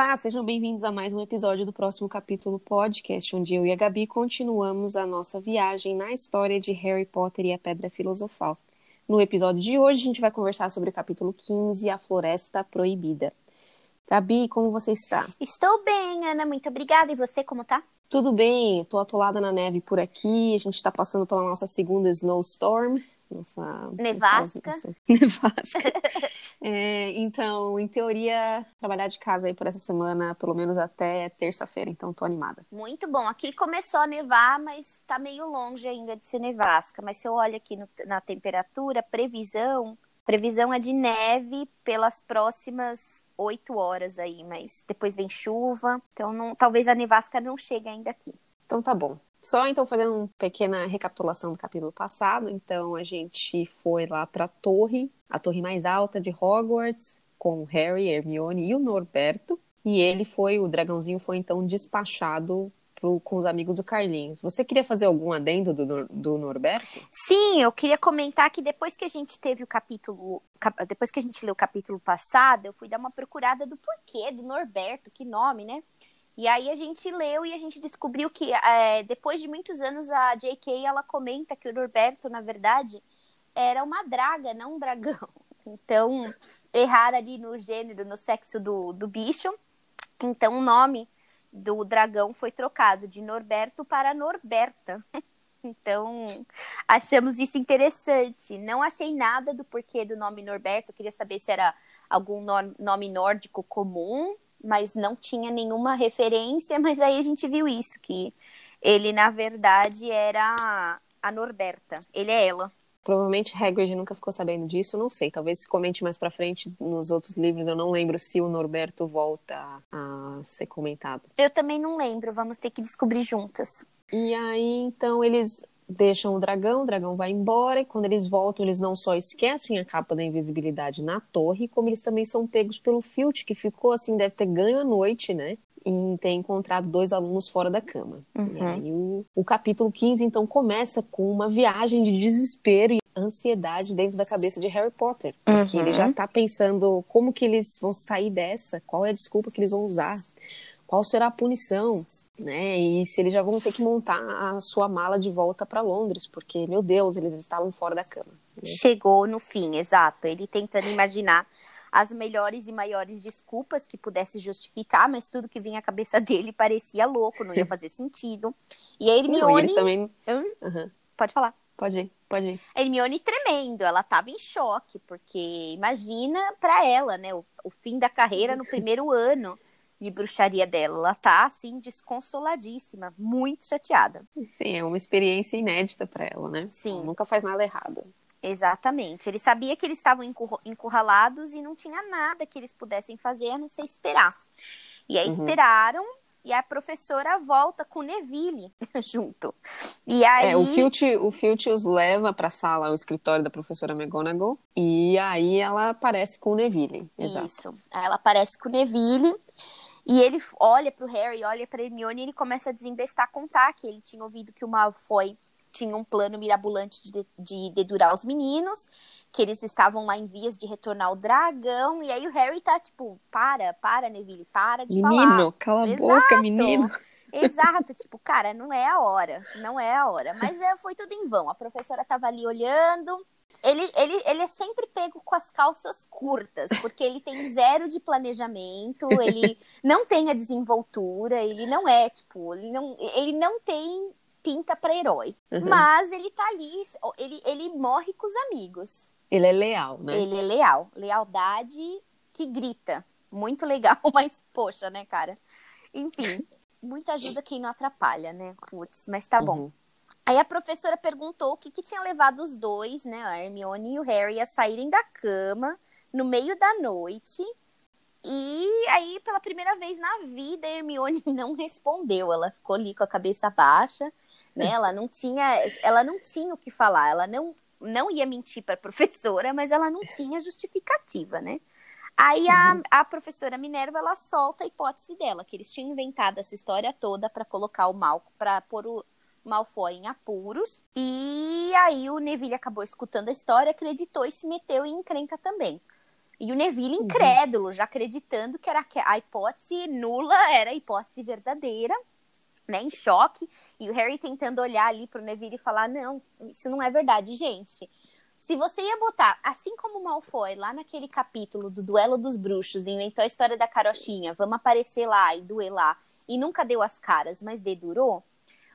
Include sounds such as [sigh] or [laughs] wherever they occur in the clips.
Olá, sejam bem-vindos a mais um episódio do próximo capítulo podcast, onde eu e a Gabi continuamos a nossa viagem na história de Harry Potter e a Pedra Filosofal. No episódio de hoje, a gente vai conversar sobre o capítulo 15, A Floresta Proibida. Gabi, como você está? Estou bem, Ana, muito obrigada. E você, como tá? Tudo bem, estou atolada na neve por aqui. A gente está passando pela nossa segunda snowstorm, nossa nevasca. [laughs] nevasca. [laughs] é, então, em teoria, trabalhar de casa aí por essa semana, pelo menos até terça-feira, então tô animada. Muito bom. Aqui começou a nevar, mas tá meio longe ainda de ser nevasca. Mas se eu olho aqui no, na temperatura, previsão, previsão é de neve pelas próximas oito horas aí, mas depois vem chuva, então não, talvez a nevasca não chegue ainda aqui. Então tá bom. Só então fazendo uma pequena recapitulação do capítulo passado, então a gente foi lá para a torre, a torre mais alta de Hogwarts, com Harry, Hermione e o Norberto, e ele foi, o dragãozinho foi então despachado pro, com os amigos do Carlinhos. Você queria fazer algum adendo do, do Norberto? Sim, eu queria comentar que depois que a gente teve o capítulo, depois que a gente leu o capítulo passado, eu fui dar uma procurada do porquê do Norberto, que nome, né? E aí a gente leu e a gente descobriu que é, depois de muitos anos a J.K. ela comenta que o Norberto, na verdade, era uma draga, não um dragão. [laughs] Então, errar ali no gênero, no sexo do, do bicho. Então, o nome do dragão foi trocado de Norberto para Norberta. [laughs] Então, achamos isso interessante. Não achei nada do porquê do nome Norberto. queria saber se era algum nome nórdico comum mas não tinha nenhuma referência, [laughs] mas aí a gente viu isso, que ele, na verdade, era a Norberta. Ele é ela. Provavelmente Hagrid nunca ficou sabendo disso, não sei. Talvez se comente mais pra frente nos outros livros. Eu não lembro se o Norberto volta a ser comentado. Eu também não lembro. Vamos ter que descobrir juntas. E aí, então, eles deixam o dragão, o dragão vai embora, e quando eles voltam, eles não só esquecem a capa da invisibilidade na torre, como eles também são pegos pelo Filch, que ficou assim, deve ter ganho a noite, né? Em ter encontrado dois alunos fora da cama. Uhum. E aí o, o capítulo 15, então, começa com uma viagem de desespero e ansiedade dentro da cabeça de Harry Potter. Porque uhum. ele já tá pensando como que eles vão sair dessa, qual é a desculpa que eles vão usar qual será a punição, né? E se eles já vão ter que montar a sua mala de volta para Londres, porque, meu Deus, eles estavam fora da cama. Né? Chegou no fim, exato. Ele tentando imaginar as melhores e maiores desculpas que pudesse justificar, mas tudo que vinha à cabeça dele parecia louco, não ia [laughs] fazer sentido. E a Hermione... Não, e eles também... Hum? Uhum. Pode falar. Pode ir, pode ir. A Hermione tremendo, ela tava em choque, porque imagina para ela, né, o, o fim da carreira no primeiro ano de bruxaria dela. Ela tá, assim, desconsoladíssima, muito chateada. Sim, é uma experiência inédita para ela, né? Sim. Ela nunca faz nada errado. Exatamente. Ele sabia que eles estavam encurralados e não tinha nada que eles pudessem fazer a não ser esperar. E aí uhum. esperaram e a professora volta com Neville [laughs] junto. E aí... É, o Filch, o Filch os leva para a sala, o escritório da professora McGonagall, e aí ela aparece com o Neville. Exato. Isso. Aí ela aparece com o Neville e ele olha pro Harry, olha pra Hermione e ele começa a desembestar, contar que ele tinha ouvido que o Malfoy tinha um plano mirabolante de, de dedurar os meninos, que eles estavam lá em vias de retornar ao dragão, e aí o Harry tá tipo, para, para, Neville, para de menino, falar. Menino, cala a boca, menino. Exato, tipo, cara, não é a hora, não é a hora. Mas é, foi tudo em vão. A professora tava ali olhando, ele, ele, ele é sempre pego com as calças curtas, porque ele tem [laughs] zero de planejamento, ele não tem a desenvoltura, ele não é, tipo, ele não, ele não tem pinta para herói. Uhum. Mas ele tá ali, ele, ele morre com os amigos. Ele é leal, né? Ele é leal. Lealdade que grita. Muito legal, [laughs] mas poxa, né, cara? Enfim, muita ajuda quem não atrapalha, né? Putz, mas tá bom. Uhum. Aí a professora perguntou o que, que tinha levado os dois, né, a Hermione e o Harry, a saírem da cama no meio da noite. E aí, pela primeira vez na vida, a Hermione [laughs] não respondeu. Ela ficou ali com a cabeça baixa, né? Ela não tinha, ela não tinha o que falar. Ela não, não ia mentir para a [laughs] professora, mas ela não tinha justificativa, né? Aí a, uhum. a professora Minerva ela solta a hipótese dela, que eles tinham inventado essa história toda para colocar o mal, para pôr o Malfoy em apuros. E aí o Neville acabou escutando a história, acreditou e se meteu em encrenca também. E o Neville uhum. incrédulo, uhum. já acreditando que era a hipótese nula era a hipótese verdadeira, né, em choque. E o Harry tentando olhar ali pro Neville e falar: "Não, isso não é verdade, gente. Se você ia botar, assim como o Malfoy, lá naquele capítulo do Duelo dos Bruxos, inventou a história da carochinha, vamos aparecer lá e duelar, e nunca deu as caras, mas dedurou,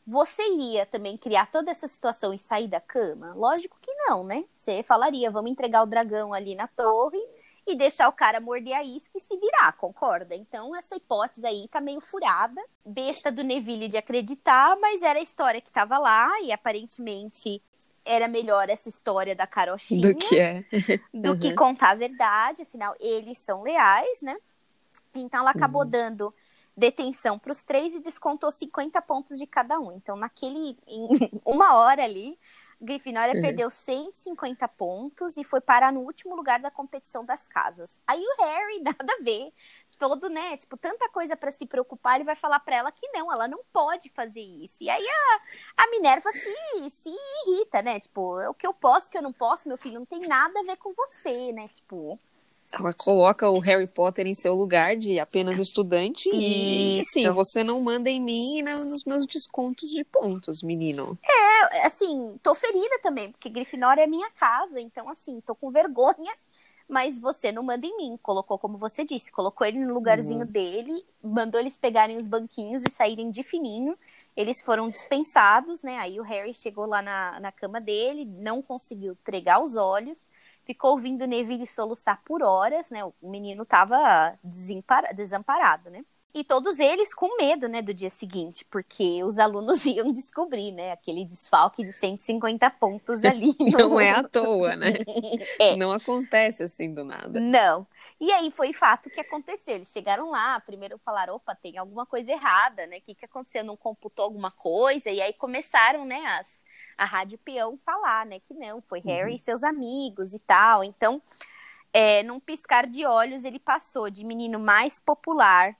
você iria também criar toda essa situação e sair da cama? Lógico que não, né? Você falaria, vamos entregar o dragão ali na torre e deixar o cara morder a isca e se virar, concorda? Então essa hipótese aí tá meio furada. Besta do Neville de acreditar, mas era a história que tava lá e aparentemente era melhor essa história da carochinha do que é do uhum. que contar a verdade, afinal eles são leais, né? Então ela acabou uhum. dando detenção para os três e descontou 50 pontos de cada um. Então naquele em [laughs] uma hora ali, Grifinória uhum. perdeu 150 pontos e foi parar no último lugar da competição das casas. Aí o Harry [laughs] nada a ver, todo, né? Tipo, tanta coisa para se preocupar, ele vai falar para ela que não, ela não pode fazer isso. E aí a, a Minerva se, se irrita, né? Tipo, é o que eu posso, o que eu não posso, meu filho, não tem nada a ver com você, né? Tipo. Ela coloca o Harry Potter em seu lugar de apenas estudante Isso. e sim, você não manda em mim e nos meus descontos de pontos, menino. É, assim, tô ferida também, porque Grifinória é minha casa, então assim, tô com vergonha mas você não manda em mim. Colocou, como você disse, colocou ele no lugarzinho uhum. dele, mandou eles pegarem os banquinhos e saírem de fininho. Eles foram dispensados, né? Aí o Harry chegou lá na, na cama dele, não conseguiu pregar os olhos, ficou ouvindo Neville soluçar por horas, né? O menino tava desamparado, né? E todos eles com medo, né, do dia seguinte, porque os alunos [laughs] iam descobrir, né, aquele desfalque de 150 pontos [laughs] ali. Não é à toa, né? [laughs] é. Não acontece assim do nada. Não. E aí foi fato que aconteceu. Eles chegaram lá, primeiro falaram, opa, tem alguma coisa errada, né? O que, que aconteceu? Não computou alguma coisa? E aí começaram, né, as, a Rádio Peão falar, né, que não, foi Harry uhum. e seus amigos e tal. Então, é, num piscar de olhos, ele passou de menino mais popular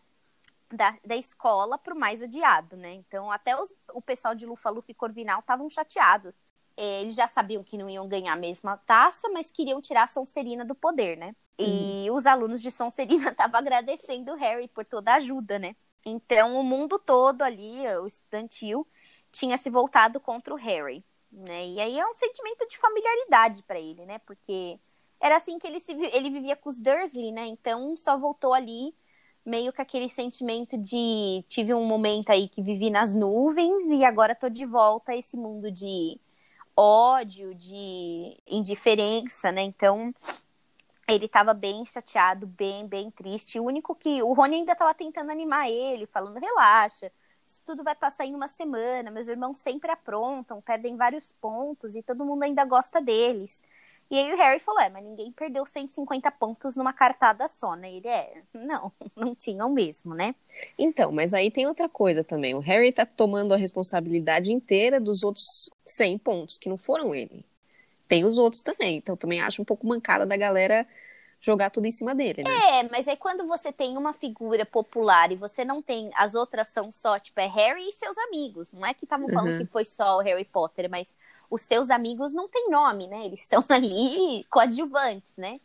da, da escola pro mais odiado, né? Então, até os, o pessoal de Lufa-Lufa e Corvinal estavam chateados. É, eles já sabiam que não iam ganhar a mesma taça, mas queriam tirar a Sonserina do poder, né? E uhum. os alunos de Sonserina [laughs] estavam agradecendo o Harry por toda a ajuda, né? Então, o mundo todo ali, o estudantil, tinha se voltado contra o Harry, né? E aí é um sentimento de familiaridade para ele, né? Porque era assim que ele, se, ele vivia com os Dursley, né? Então, só voltou ali meio que aquele sentimento de tive um momento aí que vivi nas nuvens e agora tô de volta a esse mundo de ódio, de indiferença, né? Então, ele tava bem chateado, bem, bem triste. O único que o Rony ainda tava tentando animar ele, falando: "Relaxa, isso tudo vai passar em uma semana. Meus irmãos sempre aprontam, perdem vários pontos e todo mundo ainda gosta deles." E aí o Harry falou: é, mas ninguém perdeu 150 pontos numa cartada só, né? Ele é, não, [laughs] não tinham mesmo, né? Então, mas aí tem outra coisa também. O Harry tá tomando a responsabilidade inteira dos outros 100 pontos, que não foram ele. Tem os outros também. Então também acho um pouco mancada da galera jogar tudo em cima dele, né? É, mas aí quando você tem uma figura popular e você não tem. As outras são só, tipo, é Harry e seus amigos. Não é que estavam falando uhum. que foi só o Harry Potter, mas os seus amigos não têm nome, né? Eles estão [laughs] ali coadjuvantes, né?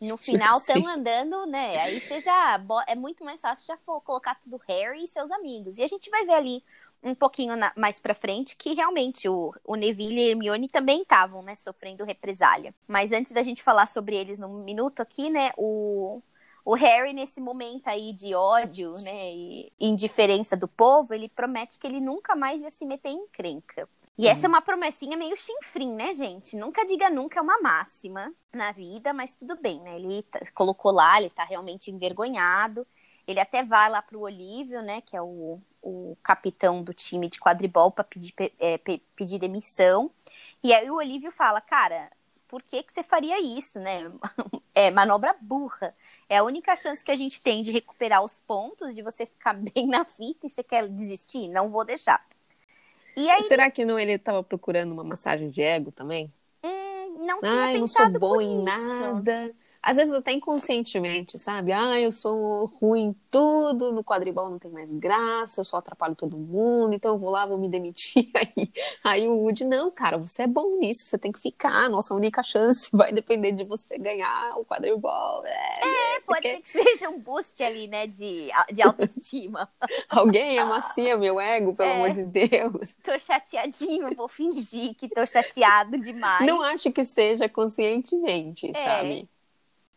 No final estão andando, né? Aí você já. É muito mais fácil já colocar tudo Harry e seus amigos. E a gente vai ver ali um pouquinho na, mais pra frente que realmente o, o Neville e Hermione também estavam, né? Sofrendo represália. Mas antes da gente falar sobre eles num minuto aqui, né? O, o Harry, nesse momento aí de ódio, né? E indiferença do povo, ele promete que ele nunca mais ia se meter em encrenca. E essa é uma promessinha meio chinfrim, né, gente? Nunca diga nunca é uma máxima na vida, mas tudo bem, né? Ele tá, colocou lá, ele tá realmente envergonhado. Ele até vai lá pro Olívio, né, que é o, o capitão do time de quadribol, para pedir, é, pedir demissão. E aí o Olívio fala, cara, por que, que você faria isso, né? [laughs] É manobra burra. É a única chance que a gente tem de recuperar os pontos, de você ficar [laughs] bem na fita e você quer desistir? Não vou deixar. E aí... Será que não ele estava procurando uma massagem de ego também? Hum, não tinha Ai, pensado não sou bom em nada. Às vezes até inconscientemente, sabe? Ah, eu sou ruim em tudo, no quadribol não tem mais graça, eu só atrapalho todo mundo, então eu vou lá, vou me demitir. [laughs] Aí, aí o Woody, não, cara, você é bom nisso, você tem que ficar, nossa única chance vai depender de você ganhar o quadribol. É, é pode quer... ser que seja um boost ali, né, de, de autoestima. [laughs] Alguém amacia meu ego, pelo é, amor de Deus. Tô chateadinho, vou fingir que tô chateado demais. Não acho que seja conscientemente, é. sabe?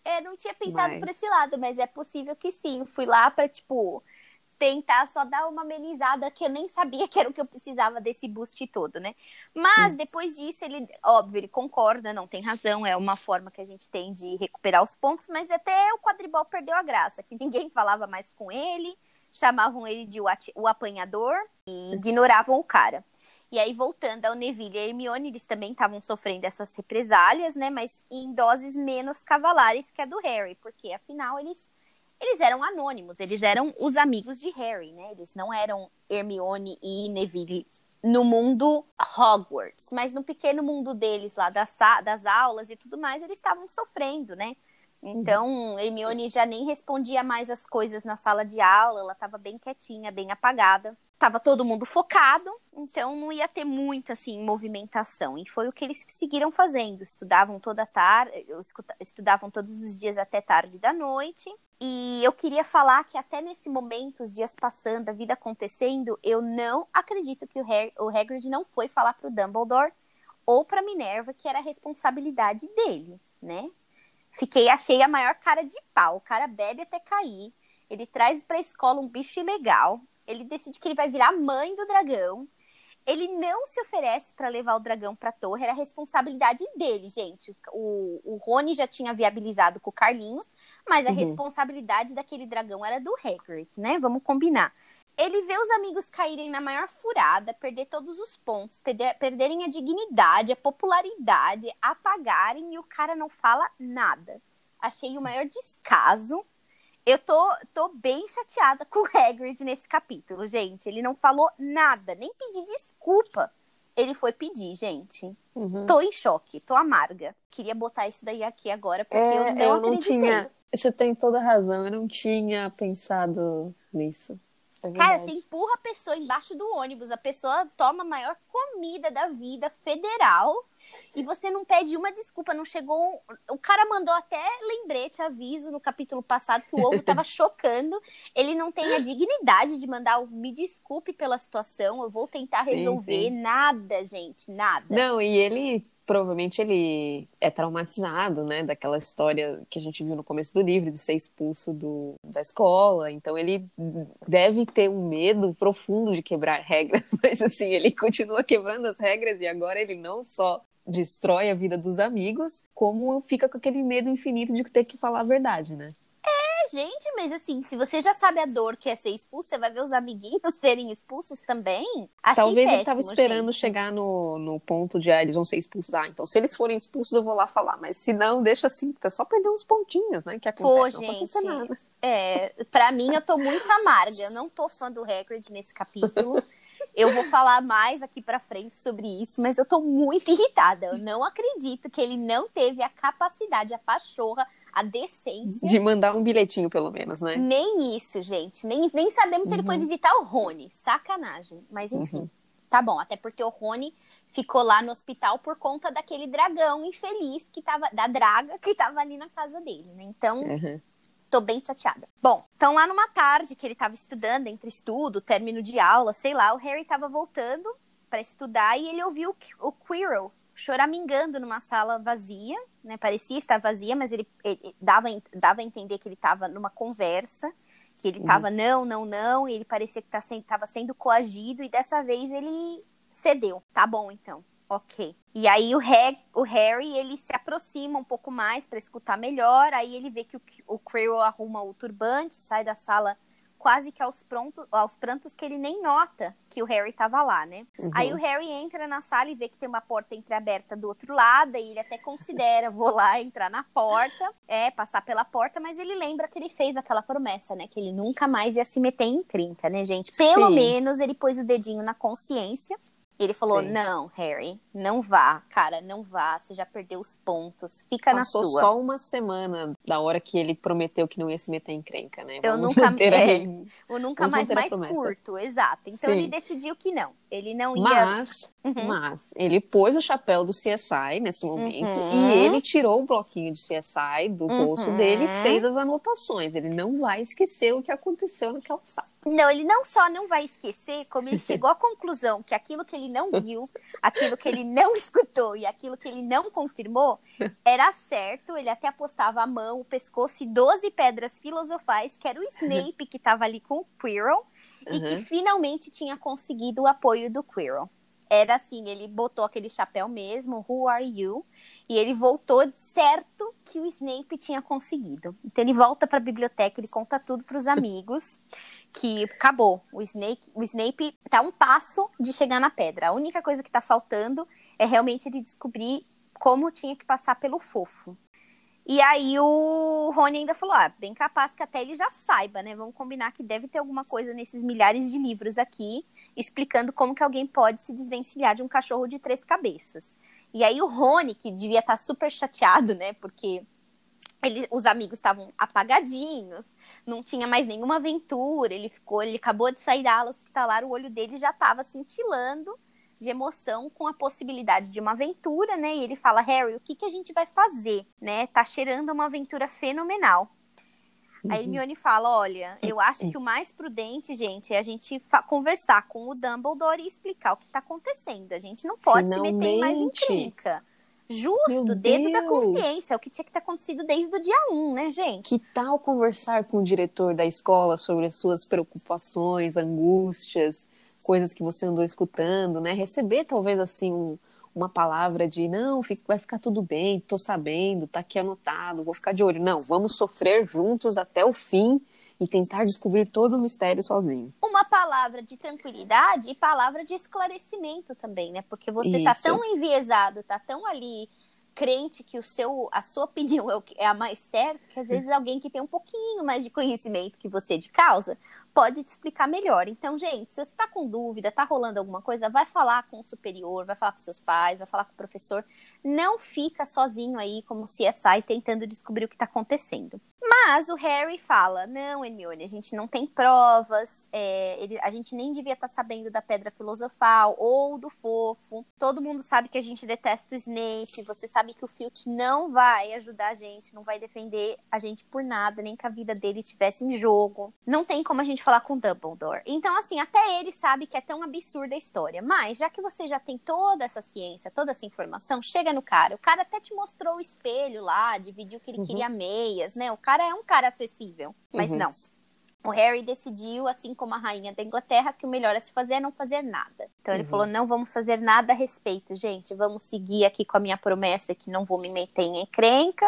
É, não tinha pensado mas... por esse lado, mas é possível que sim. Fui lá pra, tipo, tentar só dar uma amenizada que eu nem sabia que era o que eu precisava desse boost todo, né? Mas hum. depois disso, ele, óbvio, ele concorda, não tem razão, é uma forma que a gente tem de recuperar os pontos, mas até o quadribol perdeu a graça, que ninguém falava mais com ele, chamavam ele de o, o apanhador e ignoravam o cara. E aí, voltando ao Neville e a Hermione, eles também estavam sofrendo essas represálias, né? Mas em doses menos cavalares que a do Harry, porque afinal eles, eles eram anônimos, eles eram os amigos de Harry, né? Eles não eram Hermione e Neville no mundo Hogwarts, mas no pequeno mundo deles lá, das, das aulas e tudo mais, eles estavam sofrendo, né? Então, Hermione já nem respondia mais as coisas na sala de aula, ela estava bem quietinha, bem apagada tava todo mundo focado, então não ia ter muita assim movimentação. E foi o que eles seguiram fazendo. Estudavam toda tarde, estudavam todos os dias até tarde da noite. E eu queria falar que até nesse momento, os dias passando, a vida acontecendo, eu não acredito que o, Harry, o Hagrid não foi falar pro Dumbledore ou para Minerva que era a responsabilidade dele, né? Fiquei, achei a maior cara de pau. O cara bebe até cair. Ele traz pra escola um bicho ilegal ele decide que ele vai virar mãe do dragão. Ele não se oferece para levar o dragão para a torre, era responsabilidade dele, gente. O, o Rony já tinha viabilizado com o Carlinhos, mas a uhum. responsabilidade daquele dragão era do Hagrid, né? Vamos combinar. Ele vê os amigos caírem na maior furada, perder todos os pontos, perder, perderem a dignidade, a popularidade, apagarem e o cara não fala nada. Achei o maior descaso eu tô, tô bem chateada [laughs] com o Hagrid nesse capítulo, gente. Ele não falou nada, nem pedir desculpa. Ele foi pedir, gente. Uhum. Tô em choque, tô amarga. Queria botar isso daí aqui agora, porque é, eu não eu não tinha. Você tem toda razão, eu não tinha pensado nisso. É Cara, você empurra a pessoa embaixo do ônibus, a pessoa toma a maior comida da vida federal e você não pede uma desculpa, não chegou. O cara mandou até lembrete, aviso no capítulo passado que o ovo estava [laughs] chocando. Ele não tem a dignidade de mandar o me desculpe pela situação, eu vou tentar resolver. Sim, sim. Nada, gente, nada. Não, e ele provavelmente ele é traumatizado, né, daquela história que a gente viu no começo do livro de ser expulso do, da escola. Então ele deve ter um medo profundo de quebrar regras, [laughs] mas assim ele continua quebrando as regras e agora ele não só destrói a vida dos amigos, como fica com aquele medo infinito de ter que falar a verdade, né? É, gente, mas assim, se você já sabe a dor que é ser expulso, você vai ver os amiguinhos [laughs] serem expulsos também. Achei Talvez péssimo, ele tava esperando gente. chegar no, no ponto de, ah, eles vão ser expulsos. Ah, então se eles forem expulsos, eu vou lá falar. Mas se não, deixa assim, tá só perder uns pontinhos, né? Que acontece, Pô, não gente, nada. É, pra mim, eu tô muito amarga. Eu não tô fã do Hagrid nesse capítulo. [laughs] Eu vou falar mais aqui para frente sobre isso, mas eu tô muito irritada. Eu não acredito que ele não teve a capacidade, a pachorra, a decência. De mandar um bilhetinho, pelo menos, né? Nem isso, gente. Nem, nem sabemos uhum. se ele foi uhum. visitar o Rony. Sacanagem. Mas enfim, uhum. tá bom. Até porque o Rony ficou lá no hospital por conta daquele dragão infeliz que tava. Da draga que tava ali na casa dele, né? Então. Uhum. Tô bem chateada. Bom, então lá numa tarde que ele tava estudando, entre estudo, término de aula, sei lá, o Harry tava voltando para estudar e ele ouviu o Quirrell choramingando numa sala vazia, né? Parecia estar vazia, mas ele, ele dava, dava a entender que ele estava numa conversa, que ele estava uhum. não, não, não, e ele parecia que estava tá sendo coagido, e dessa vez ele cedeu. Tá bom, então. Ok. E aí o, o Harry, ele se aproxima um pouco mais para escutar melhor. Aí ele vê que o, o Quirrell arruma o turbante, sai da sala quase que aos, pronto, aos prantos que ele nem nota que o Harry estava lá, né? Uhum. Aí o Harry entra na sala e vê que tem uma porta entreaberta do outro lado, e ele até considera, vou lá entrar na porta, é, passar pela porta, mas ele lembra que ele fez aquela promessa, né? Que ele nunca mais ia se meter em encrenca, né, gente? Pelo Sim. menos ele pôs o dedinho na consciência Ele falou: Sim. não, Harry, não vá, cara, não vá, você já perdeu os pontos, fica Passou na sua. só uma semana da hora que ele prometeu que não ia se meter em crenca, né? Eu Vamos nunca- manter [laughs] é. aí. O nunca mais mais promessa. curto, exato. Então Sim. ele decidiu que não. Ele não ia. Mas, Uhum. mas, ele pôs o chapéu do CSI nesse momento Uhum. e ele tirou o bloquinho de CSI do bolso Uhum. dele e fez as anotações. Ele não vai esquecer o que aconteceu naquela sala. Não, ele não só não vai esquecer, como ele [laughs] chegou à conclusão que aquilo que ele não viu, aquilo que ele não [laughs] escutou e aquilo que ele não confirmou era certo. Ele até apostava a mão, o pescoço e 12 pedras filosofais, que era o Snape que estava ali com o Quirrell e que Uhum. finalmente tinha conseguido o apoio do Quirrell. Era assim, ele botou aquele chapéu mesmo, Who are you? E ele voltou certo que o Snape tinha conseguido. Então ele volta para a biblioteca, ele conta tudo para os amigos, que acabou. O Snape, o Snape tá um passo de chegar na pedra. A única coisa que tá faltando é realmente ele descobrir como tinha que passar pelo fofo. E aí o Rony ainda falou: ah, bem capaz que até ele já saiba, né? Vamos combinar que deve ter alguma coisa nesses milhares de livros aqui explicando como que alguém pode se desvencilhar de um cachorro de três cabeças. E aí o Rony, que devia estar super chateado, né? Porque ele- os amigos estavam apagadinhos, não tinha mais nenhuma aventura, ele ficou, ele acabou de sair da ala hospitalar, o olho dele já estava cintilando de emoção com a possibilidade de uma aventura, né? E ele fala, Harry, o que, que a gente vai fazer, né? Tá cheirando uma aventura fenomenal. A Uhum. Hermione fala, olha, eu acho que o mais prudente, gente, é a gente conversar com o Dumbledore e explicar o que tá acontecendo. A gente não pode se meter em mais Finalmente. encrenca. Justo, dedo da consciência, o que tinha que ter acontecido desde o dia 1, né, gente? Que tal conversar com o diretor da escola sobre as suas preocupações, angústias, coisas que você andou escutando, né? Receber talvez assim um- uma palavra de não, vai ficar tudo bem, tô sabendo, tá aqui anotado, vou ficar de olho. Não, vamos sofrer juntos até o fim e tentar descobrir todo o mistério sozinho. Uma palavra de tranquilidade e palavra de esclarecimento também, né? Porque você tá Isso. tão enviesado, tá tão ali crente que o seu, a sua [laughs] opinião é, é a mais certa, que às vezes alguém que tem um pouquinho mais de conhecimento que você de causa pode te explicar melhor. Então, gente, se você tá com dúvida, tá rolando alguma coisa, vai falar com o superior, vai falar com seus pais, vai falar com o professor. Não fica sozinho aí como CSI tentando descobrir o que tá acontecendo. Mas o Harry fala: não, Hermione, a gente não tem provas, é, ele- a gente nem devia estar sabendo da pedra filosofal ou do fofo. Todo mundo sabe que a gente detesta o Snape, você sabe que o Filch não vai ajudar a gente, não vai defender a gente por nada, nem que a vida dele estivesse em jogo. Não tem como a gente falar com Dumbledore. Então, assim, até ele sabe que é tão absurda a história. Mas, já que você já tem toda essa ciência, toda essa informação, chega no cara. O cara até te mostrou o espelho lá, dividiu que ele Uhum. queria meias, né? O cara é um cara acessível. Mas Uhum. não. O Harry decidiu, assim como a rainha da Inglaterra, que o melhor a se fazer é não fazer nada. Então ele Uhum. falou: não vamos fazer nada a respeito, gente. Vamos seguir aqui com a minha promessa que não vou me meter em encrenca,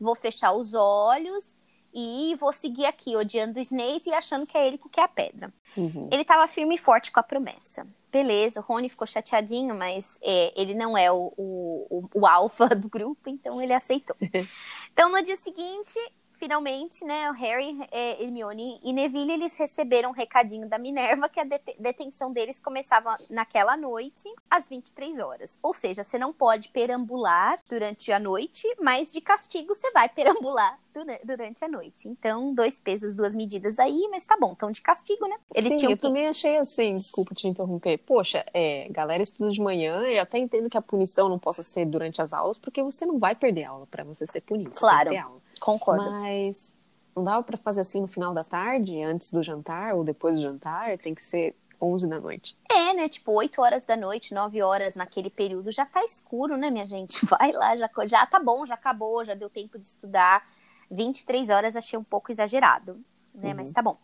vou fechar os olhos e vou seguir aqui odiando o Snape e achando que é ele que quer a pedra. Uhum. Ele estava firme e forte com a promessa. Beleza, o Rony ficou chateadinho, mas é, ele não é o, o, o, o alfa do grupo, então ele aceitou. [laughs] então, no dia seguinte, finalmente, né, o Harry, é, Hermione e Neville, eles receberam um recadinho da Minerva que a dete- detenção deles começava naquela noite, às 23 horas. Ou seja, você não pode perambular durante a noite, mas de castigo você vai [laughs] perambular dura- durante a noite. Então, dois pesos, duas medidas aí, mas tá bom, então de castigo, né? Eles Sim, tinham eu que também achei assim, desculpa te interromper. Poxa, é, galera estuda de manhã, eu até entendo que a punição não possa ser durante as aulas, porque você não vai perder aula para você ser punido. Claro. aula. Concordo. Mas não dava para fazer assim no final da tarde, antes do jantar ou depois do jantar, tem que ser 11 da noite. É, né? Tipo, 8 horas da noite, 9 horas naquele período já tá escuro, né, minha gente? [laughs] Vai lá, já, já tá bom, já acabou, já deu tempo de estudar. 23 horas achei um pouco exagerado, né? Uhum. Mas tá bom.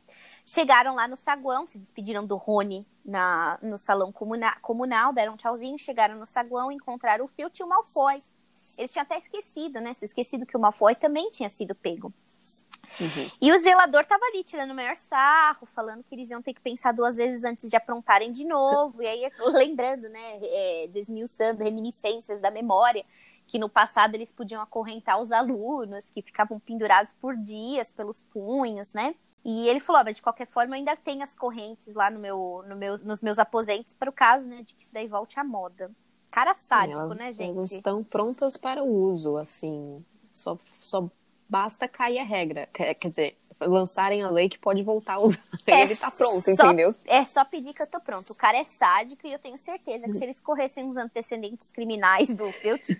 Chegaram lá no saguão, se despediram do Rony na, no salão comuna- comunal, deram um tchauzinho, chegaram no saguão, encontraram o Filch e o Malfoy. Eles tinham até esquecido, né? Se esquecido que o Malfoy também tinha sido pego. Uhum. E o zelador tava ali tirando o maior sarro, falando que eles iam ter que pensar duas vezes antes de aprontarem de novo. E aí, [laughs] lembrando, né, é, desmiuçando reminiscências da memória, que no passado eles podiam acorrentar os alunos, que ficavam pendurados por dias pelos punhos, né? E ele falou, ah, mas de qualquer forma eu ainda tenho as correntes lá no meu, no meu, nos meus aposentos para o caso, né, de que isso daí volte à moda. Cara sádico, elas, né, gente? Elas estão prontas para o uso, assim. Só, só basta cair a regra. Quer, quer dizer, lançarem a lei que pode voltar a usar. [laughs] É ele tá pronto, só, entendeu? É só pedir que eu tô pronto. O cara é sádico e eu tenho certeza que se eles corressem os antecedentes criminais do Filt,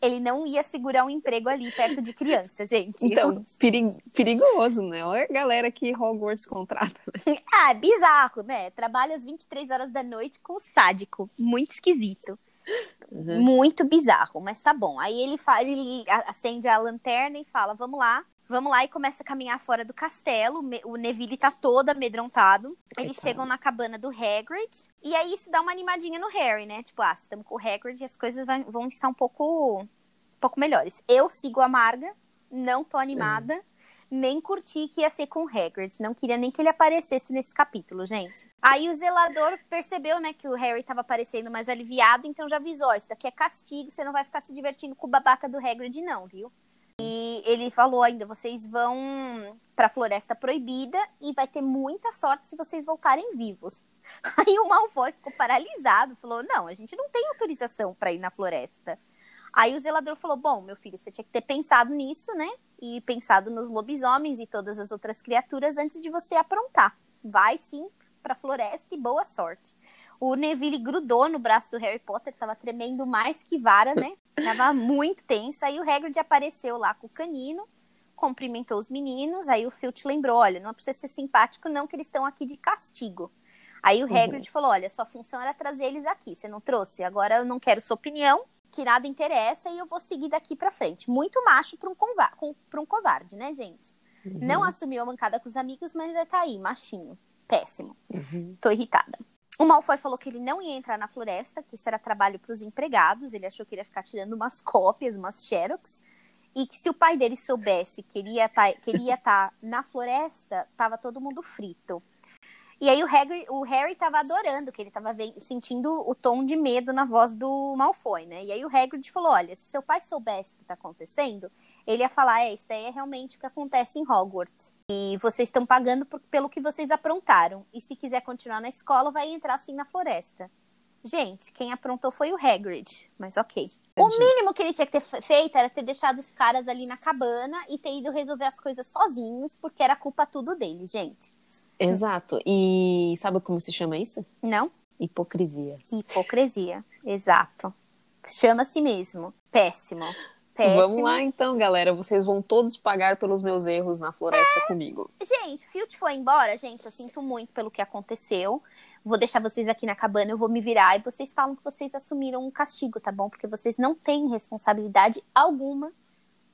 ele não ia segurar um emprego ali perto de criança, gente. Então, perig perigoso, né? Olha a galera que Hogwarts [laughs] contrata. Né? ah, é bizarro, né? Trabalha às 23 horas da noite com sádico. Muito esquisito. Uhum. Muito bizarro, mas tá bom. Aí ele, fala, ele acende a lanterna e fala: Vamos lá, Vamos lá e começa a caminhar fora do castelo. O Neville tá todo amedrontado. Eles chegam na cabana do Hagrid. E aí isso dá uma animadinha no Harry, né? Tipo, ah, estamos com o Hagrid e as coisas vão estar um pouco, um pouco melhores. Eu sigo a Marga, não tô animada. Uhum. Nem curti que ia ser com o Hagrid. Não queria nem que ele aparecesse nesse capítulo, gente. Aí o zelador percebeu, né, que o Harry tava aparecendo mais aliviado, então já avisou: isso daqui é castigo, você não vai ficar se divertindo com o babaca do Hagrid, não, viu? E ele falou ainda: vocês vão para a Floresta Proibida e vai ter muita sorte se vocês voltarem vivos. [laughs] Aí o Malfoy ficou paralisado, falou: não, a gente não tem autorização para ir na floresta. Aí o zelador falou: bom, meu filho, você tinha que ter pensado nisso, né? E pensado nos lobisomens e todas as outras criaturas antes de você aprontar. Vai sim para a floresta e boa sorte. O Neville grudou no braço do Harry Potter, tava tremendo mais que vara, né? [laughs] Tava muito tensa. Aí o Hagrid apareceu lá com o canino, cumprimentou os meninos. Aí o Filch lembrou: olha, não precisa ser simpático, não, que eles estão aqui de castigo. Aí o Hagrid uhum. falou: olha, sua função era trazer eles aqui, você não trouxe. Agora eu não quero sua opinião, que nada interessa e eu vou seguir daqui para frente. Muito macho para um, um covarde, né, gente? Uhum. Não assumiu a mancada com os amigos, mas ainda tá aí, machinho. Péssimo. Uhum. Tô irritada. O Malfoy falou que ele não ia entrar na floresta, que isso era trabalho para os empregados. Ele achou que ele ia ficar tirando umas cópias, umas xerox. E que se o pai dele soubesse que ele ia tá, estar tá na floresta, tava todo mundo frito. E aí o Harry, o Harry tava adorando, que ele tava sentindo o tom de medo na voz do Malfoy, né? E aí o Hagrid falou, olha, se seu pai soubesse o que tá acontecendo, ele ia falar: é, isso daí é realmente o que acontece em Hogwarts. E vocês estão pagando por, pelo que vocês aprontaram. E se quiser continuar na escola, vai entrar assim na floresta. Gente, quem aprontou foi o Hagrid, mas ok. O mínimo que ele tinha que ter feito era ter deixado os caras ali na cabana e ter ido resolver as coisas sozinhos, porque era culpa tudo dele, gente. Exato. E sabe como se chama isso? Não. Hipocrisia. Hipocrisia, exato. Chama-se mesmo. Péssimo. Péssimo. Vamos lá então, galera. Vocês vão todos pagar pelos meus erros na floresta é... comigo. Gente, Filt foi embora, gente. Eu sinto muito pelo que aconteceu. Vou deixar vocês aqui na cabana, eu vou me virar e vocês falam que vocês assumiram um castigo, tá bom? Porque vocês não têm responsabilidade alguma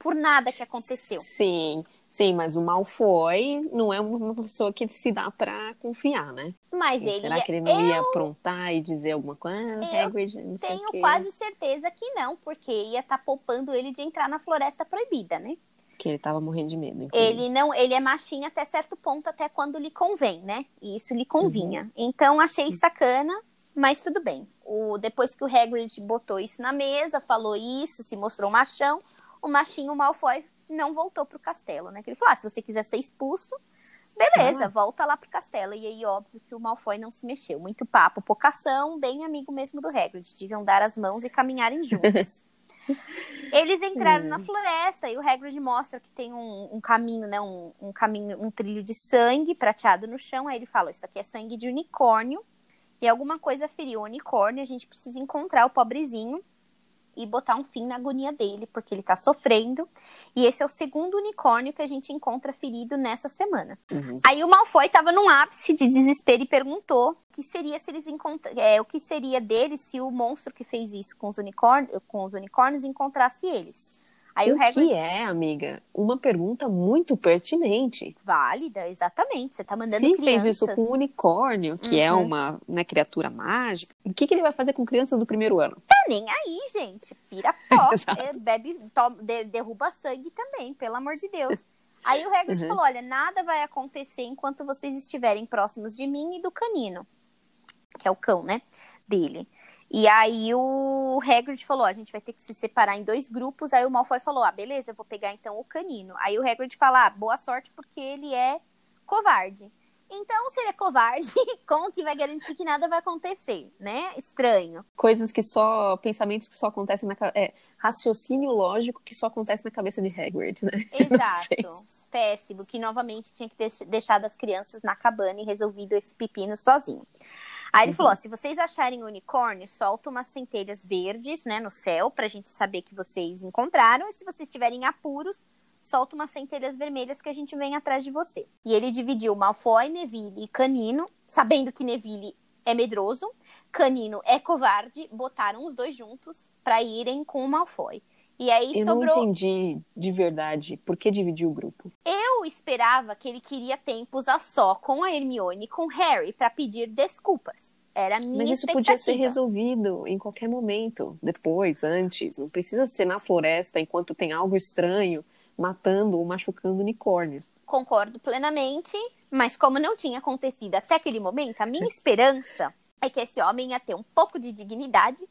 por nada que aconteceu. Sim. Sim, mas o Malfoy não é uma pessoa que se dá para confiar, né? Mas ele. Será que ele não eu... ia aprontar e dizer alguma coisa? Ah, Hagrid, não sei tenho quase certeza que não, porque ia estar tá poupando ele de entrar na Floresta Proibida, né? Que ele tava morrendo de medo. Inclusive. Ele não, ele é machinho até certo ponto, até quando lhe convém, né? E isso lhe convinha. Uhum. Então achei sacana, mas tudo bem. O, depois que o Hagrid botou isso na mesa, falou isso, se mostrou machão, o machinho Malfoy não voltou pro castelo, né? Que ele falou: ah, se você quiser ser expulso, beleza, ah. volta lá pro castelo. E aí, óbvio que o Malfoy não se mexeu. Muito papo, pocação, bem amigo mesmo do Hagrid. Deviam dar as mãos e caminharem juntos. [laughs] Eles entraram na hum. floresta e o Hagrid mostra que tem um, um caminho, né? Um, um, caminho, um trilho de sangue prateado no chão. Aí ele fala: Isso aqui é sangue de unicórnio. E alguma coisa feriu o unicórnio. A gente precisa encontrar o pobrezinho e botar um fim na agonia dele, porque ele tá sofrendo. E esse é o segundo unicórnio que a gente encontra ferido nessa semana. Uhum. Aí o Malfoy tava num ápice de desespero e perguntou o que seria se eles encont... é, o que seria dele se o monstro que fez isso com os, com os unicórnios encontrasse eles. Aí o, o Hagrid... que é, amiga, uma pergunta muito pertinente. Válida, exatamente. Você tá mandando Se crianças... fez isso com o unicórnio, que é uhum. é uma né, criatura mágica, o que, que ele vai fazer com crianças do primeiro ano? Tá nem aí, gente. Pira pó, [laughs] é, bebe, to, de, derruba sangue também, pelo amor de Deus. Aí o Hagrid uhum. falou, olha, nada vai acontecer enquanto vocês estiverem próximos de mim e do canino. Que é o cão, né? Dele. E aí o Hagrid falou, a gente vai ter que se separar em dois grupos. Aí o Malfoy falou, ah, beleza, eu vou pegar então o canino. Aí o Hagrid fala, ah, boa sorte porque ele é covarde. Então, se ele é covarde, [laughs] como que vai garantir que nada vai acontecer, né? Estranho. Coisas que só. Pensamentos que só acontecem na. É, raciocínio lógico que só acontece na cabeça de Hagrid, né? [laughs] Exato. Péssimo. Que novamente tinha que ter deixado as crianças na cabana e resolvido esse pepino sozinho. Aí ele uhum. falou: se vocês acharem unicórnio, solta umas centelhas verdes, né, no céu, pra gente saber que vocês encontraram. E se vocês estiverem apuros, solta umas centelhas vermelhas que a gente vem atrás de você. E ele dividiu Malfoy, Neville e Canino, sabendo que Neville é medroso, Canino é covarde, botaram os dois juntos para irem com o Malfoy. E aí eu sobrou. não entendi de verdade por que dividiu o grupo. Eu esperava que ele queria tempos a só com a Hermione e com Harry para pedir desculpas. Era a minha Mas isso podia ser resolvido em qualquer momento, depois, antes. Não precisa ser na floresta enquanto tem algo estranho matando ou machucando unicórnios. Concordo plenamente, mas como não tinha acontecido até aquele momento, a minha esperança é que esse homem ia ter um pouco de dignidade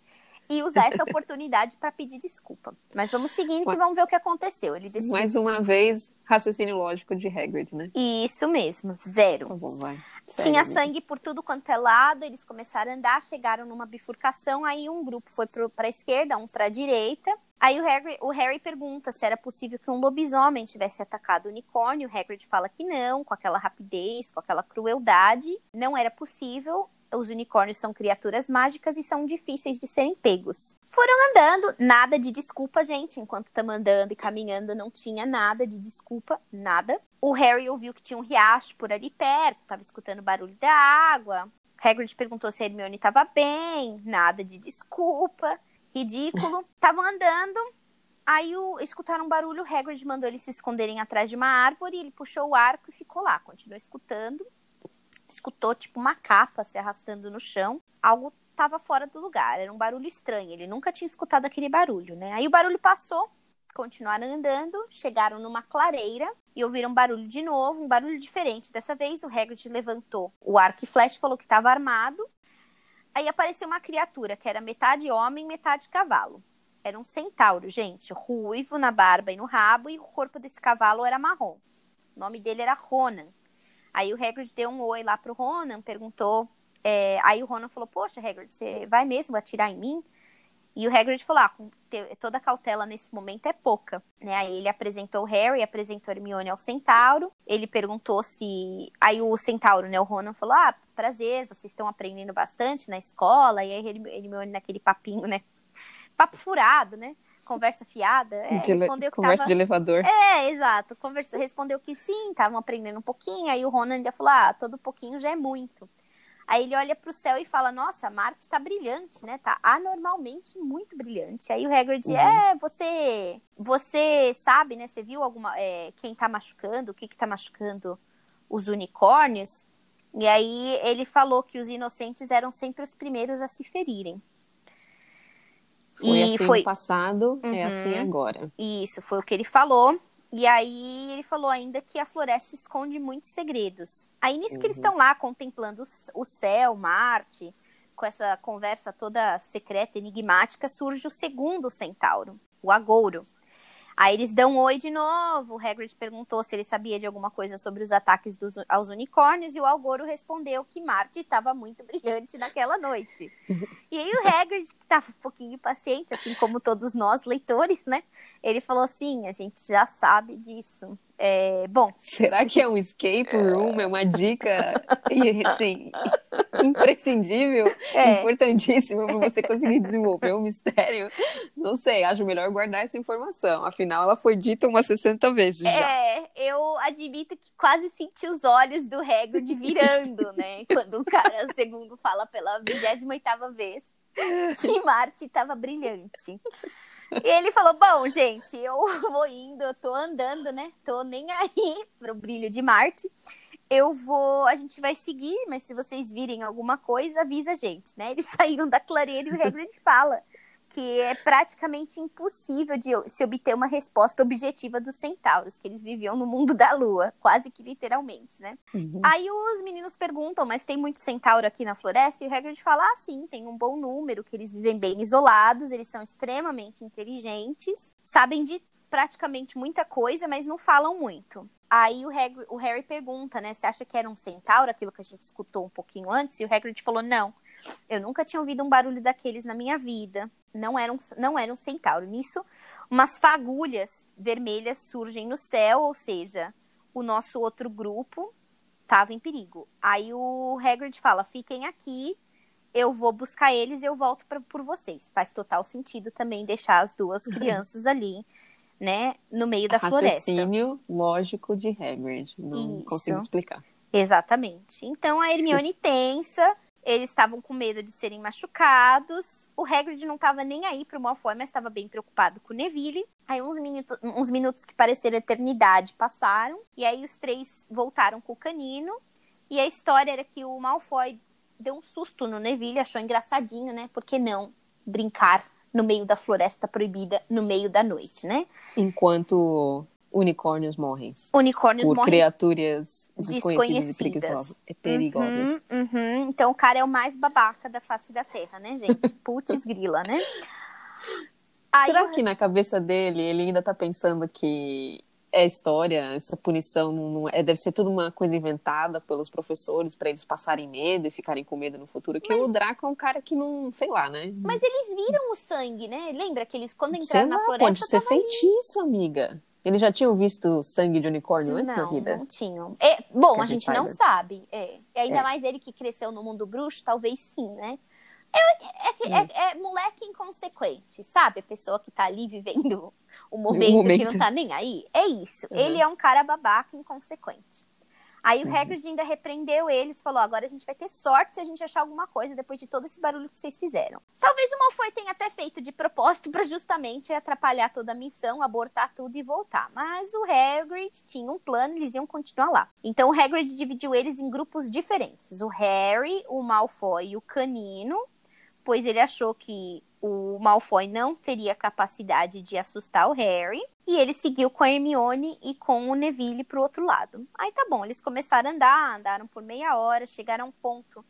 e usar essa oportunidade para pedir desculpa. Mas vamos seguindo que vamos ver o que aconteceu. Ele decidiu... Mais uma vez, raciocínio lógico de Hagrid, né? Isso mesmo, zero. Tá bom, vai. Tinha sangue por tudo quanto é lado, eles começaram a andar, chegaram numa bifurcação, aí um grupo foi para a esquerda, um para a direita. Aí o Harry, o Harry pergunta se era possível que um lobisomem tivesse atacado o unicórnio. O Hagrid fala que não, com aquela rapidez, com aquela crueldade. Não era possível os unicórnios são criaturas mágicas e são difíceis de serem pegos. Foram andando, nada de desculpa, gente. Enquanto estamos andando e caminhando, não tinha nada de desculpa, nada. O Harry ouviu que tinha um riacho por ali perto, estava escutando o barulho da água. Hagrid perguntou se a Hermione estava bem, nada de desculpa, ridículo. [laughs] Estavam andando, aí o, escutaram um barulho, o Hagrid mandou eles se esconderem atrás de uma árvore, ele puxou o arco e ficou lá, continuou escutando escutou tipo uma capa se arrastando no chão. Algo estava fora do lugar, era um barulho estranho. Ele nunca tinha escutado aquele barulho, né? Aí o barulho passou, continuaram andando, chegaram numa clareira e ouviram um barulho de novo, um barulho diferente. Dessa vez o Hagrid levantou o arco e flecha falou que estava armado. Aí apareceu uma criatura que era metade homem, metade cavalo. Era um centauro, gente, ruivo na barba e no rabo, e o corpo desse cavalo era marrom. O nome dele era Ronan. Aí o Hagrid deu um oi lá pro Ronan, perguntou. É, aí o Ronan falou: Poxa, Hagrid, você vai mesmo atirar em mim? E o Hagrid falou: ah, toda cautela nesse momento é pouca. Né? Aí ele apresentou o Harry, apresentou Hermione ao Centauro. Ele perguntou se. Aí o Centauro, né? O Ronan falou: Ah, prazer, vocês estão aprendendo bastante na escola. E aí Hermione, naquele papinho, né? [laughs] Papo furado, né? Conversa fiada. É, de respondeu que conversa tava... de elevador. É, exato. Conversa... Respondeu que sim, estavam aprendendo um pouquinho. Aí o Ronan ainda falou: ah, todo pouquinho já é muito. Aí ele olha para o céu e fala: Nossa, Marte tá brilhante, né? Tá anormalmente muito brilhante. Aí o Hagrid, uhum. é, você você sabe, né? Você viu alguma é, quem tá machucando, o que que tá machucando os unicórnios? E aí ele falou que os inocentes eram sempre os primeiros a se ferirem. Foi e assim foi... no passado, uhum. é assim uhum. agora. Isso, foi o que ele falou. E aí ele falou ainda que a floresta esconde muitos segredos. Aí nisso uhum. que eles uhum. estão lá contemplando o céu, Marte, com essa conversa toda secreta, enigmática, surge o segundo centauro, o Agouro. Aí eles dão um oi de novo. O Hagrid perguntou se ele sabia de alguma coisa sobre os ataques dos, aos unicórnios e o Algoro respondeu que Marte estava muito [laughs] brilhante naquela noite. E aí o Hagrid, que estava um pouquinho impaciente, assim como todos nós leitores, né? Ele falou assim: a gente já sabe disso. É, bom. Será que é um escape room? É uma dica, assim, imprescindível, é. importantíssima para você conseguir desenvolver um mistério? Não sei, acho melhor guardar essa informação. Afinal, ela foi dita umas 60 vezes já. É, eu admito que quase senti os olhos do Hagrid virando, né? Quando o cara segundo fala pela 28 vez que Marte estava brilhante. E ele falou: Bom, gente, eu [laughs] vou indo, eu tô andando, né? Tô nem aí pro brilho de Marte. Eu vou, a gente vai seguir, mas se vocês virem alguma coisa, avisa a gente, né? Eles [laughs] saíram da clareira e o Hagrid [laughs] fala: que é praticamente impossível de se obter uma resposta objetiva dos centauros, que eles viviam no mundo da lua, quase que literalmente, né? Uhum. Aí os meninos perguntam, mas tem muito centauro aqui na floresta? E o Hagrid fala, ah, sim, tem um bom número, que eles vivem bem isolados, eles são extremamente inteligentes, sabem de praticamente muita coisa, mas não falam muito. Aí o, Hagrid, o Harry pergunta, né? Você acha que era um centauro, aquilo que a gente escutou um pouquinho antes? E o Hagrid falou, não. Eu nunca tinha ouvido um barulho daqueles na minha vida. Não era um, não era um centauro. Nisso, umas fagulhas vermelhas surgem no céu, ou seja, o nosso outro grupo estava em perigo. Aí o Hagrid fala: fiquem aqui, eu vou buscar eles e eu volto pra, por vocês. Faz total sentido também deixar as duas [laughs] crianças ali, né, no meio da Raciocínio floresta. lógico de Hagrid. Não Isso. consigo explicar. Exatamente. Então a Hermione tensa, eles estavam com medo de serem machucados. O Hagrid não estava nem aí pro Malfoy, mas estava bem preocupado com o Neville. Aí uns, minuto, uns minutos que pareceram eternidade passaram. E aí os três voltaram com o canino. E a história era que o Malfoy deu um susto no Neville, achou engraçadinho, né? Por que não brincar no meio da floresta proibida, no meio da noite, né? Enquanto unicórnios morrem. Unicórnios por morrem criaturas desconhecidas e Desconhecidas. e perigosas. Uhum, uhum. Então o cara é o mais babaca da face da terra, né, gente? [laughs] Putz grila, né? Aí Será o- que na cabeça dele ele ainda tá pensando que é história, essa punição não, não é, deve ser tudo uma coisa inventada pelos professores para eles passarem medo e ficarem com medo no futuro? Que o Draco é um cara que não, sei lá, né? Mas eles viram o sangue, né? Lembra que eles, quando entraram na lá, floresta, pode ser tava ali. feitiço, amiga. Eles já tinham visto sangue de unicórnio antes não, na vida? não tinham. É, bom, Que a a gente gente não sabe. É. E ainda É. mais ele que cresceu no mundo bruxo, talvez sim, né? É, é que- é- é moleque inconsequente, sabe? A pessoa que tá ali vivendo o [laughs] momento, que momento. não tá nem aí. É isso. Uhum. Ele é um cara babaca inconsequente. Aí o. Hagrid ainda repreendeu eles, falou: agora a gente vai ter sorte se a gente achar alguma coisa depois de todo esse barulho que vocês fizeram. Talvez o Malfoy tenha até feito de propósito para justamente atrapalhar toda a missão, abortar tudo e voltar. Mas o Hagrid tinha um plano, eles iam continuar lá. Então o Hagrid dividiu eles em grupos diferentes: o Harry, o Malfoy e o Canino, pois ele achou que o Malfoy não teria capacidade de assustar o Harry. E ele seguiu com a Hermione e com o Neville pro outro lado. Aí tá bom, eles começaram a andar, andaram por meia hora, chegaram a um ponto.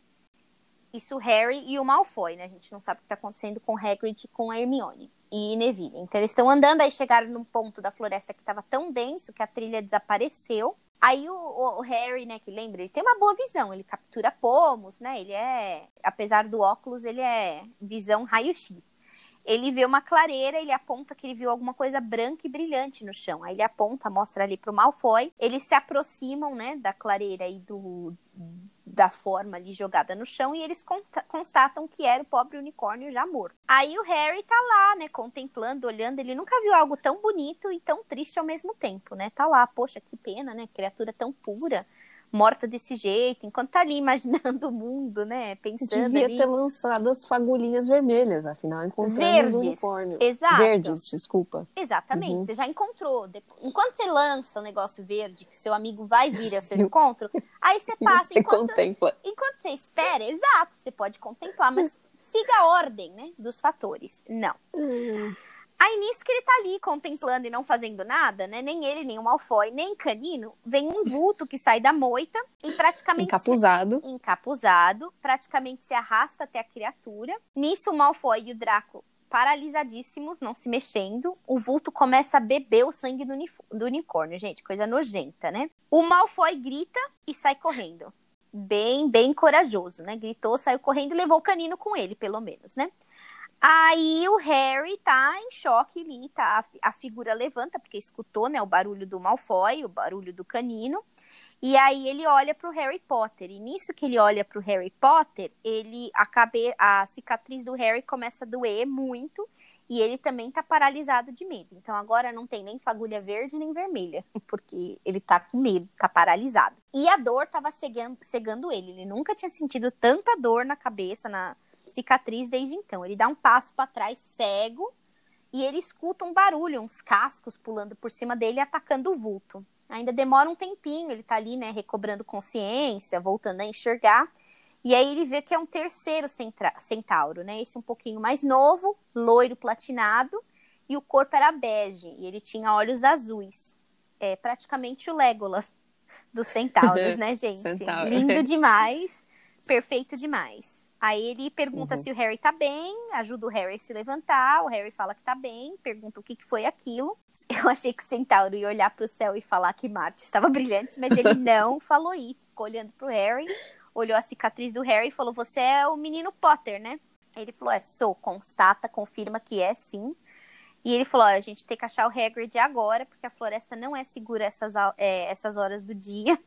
Isso o Harry e o Malfoy, né? A gente não sabe o que tá acontecendo com o Hagrid e com a Hermione e Neville. Então eles estão andando, aí chegaram num ponto da floresta que tava tão denso que a trilha desapareceu. Aí o- o Harry, né, que lembra, ele tem uma boa visão, ele captura pomos, né? Ele é, apesar do óculos, ele é visão raio-x. Ele vê uma clareira, ele aponta que ele viu alguma coisa branca e brilhante no chão. Aí ele aponta, mostra ali pro Malfoy. Eles se aproximam, né, da clareira e do da forma ali jogada no chão e eles constatam que era o pobre unicórnio já morto. Aí o Harry tá lá, né, contemplando, olhando, ele nunca viu algo tão bonito e tão triste ao mesmo tempo, né? Tá lá, poxa, que pena, né? Criatura tão pura, morta desse jeito, enquanto tá ali imaginando o mundo, né, pensando Devia ali. ter lançado as fagulhinhas vermelhas, afinal encontramos Verdes. o unicórnio. Exato. Verdes, desculpa. Exatamente, Uhum. você já encontrou. Enquanto você lança o negócio verde, que seu amigo vai vir ao seu [laughs] encontro, aí você passa. você Enquanto, contempla. enquanto você espera, exato, você pode contemplar, mas [laughs] siga a ordem, né, dos fatores. Não. Aí nisso que ele tá ali contemplando e não fazendo nada, né? Nem ele, nem o Malfoy, nem Canino, vem um vulto que sai da moita e praticamente se- Encapuzado. encapuzado, praticamente se arrasta até a criatura. Nisso, o Malfoy e o Draco, paralisadíssimos, não se mexendo, o vulto começa a beber o sangue do, unif- do unicórnio, gente, coisa nojenta, né? O Malfoy grita e sai correndo. Bem, bem corajoso, né? Gritou, saiu correndo e levou o canino com ele, pelo menos, né? Aí o Harry tá em choque ali, tá? A, fi- a figura levanta, porque escutou, né, o barulho do Malfoy, o barulho do canino. E aí ele olha pro Harry Potter. E nisso que ele olha pro Harry Potter, ele a, cabe, a cicatriz do Harry começa a doer muito. E ele também tá paralisado de medo. Então agora não tem nem fagulha verde nem vermelha, [laughs] porque ele tá com medo, tá paralisado. E a dor tava cegando, cegando ele. Ele nunca tinha sentido tanta dor na cabeça, na cicatriz desde então. Ele dá um passo para trás, cego, e ele escuta um barulho, uns cascos pulando por cima dele e atacando o vulto. Ainda demora um tempinho, ele tá ali, né, recobrando consciência, voltando a enxergar. E aí ele vê que é um terceiro centauro, né? Esse um pouquinho mais novo, loiro platinado, e o corpo era bege, e ele tinha olhos azuis. É praticamente o Legolas dos centauros, [laughs] né, gente? Centauro. Lindo demais, perfeito demais. Aí ele pergunta uhum. se o Harry tá bem, ajuda o Harry a se levantar, o Harry fala que tá bem, pergunta o que, que foi aquilo. [laughs] Eu achei que o Centauro ia olhar pro céu e falar que Marte estava [laughs] brilhante, mas ele [laughs] não falou isso, ficou olhando pro Harry, olhou a cicatriz do Harry e falou, você é o menino Potter, né? Ele falou, é, sou, constata, confirma que é sim. E ele falou, a gente tem que achar o Hagrid agora, porque a floresta não é segura essas, é, essas horas do dia.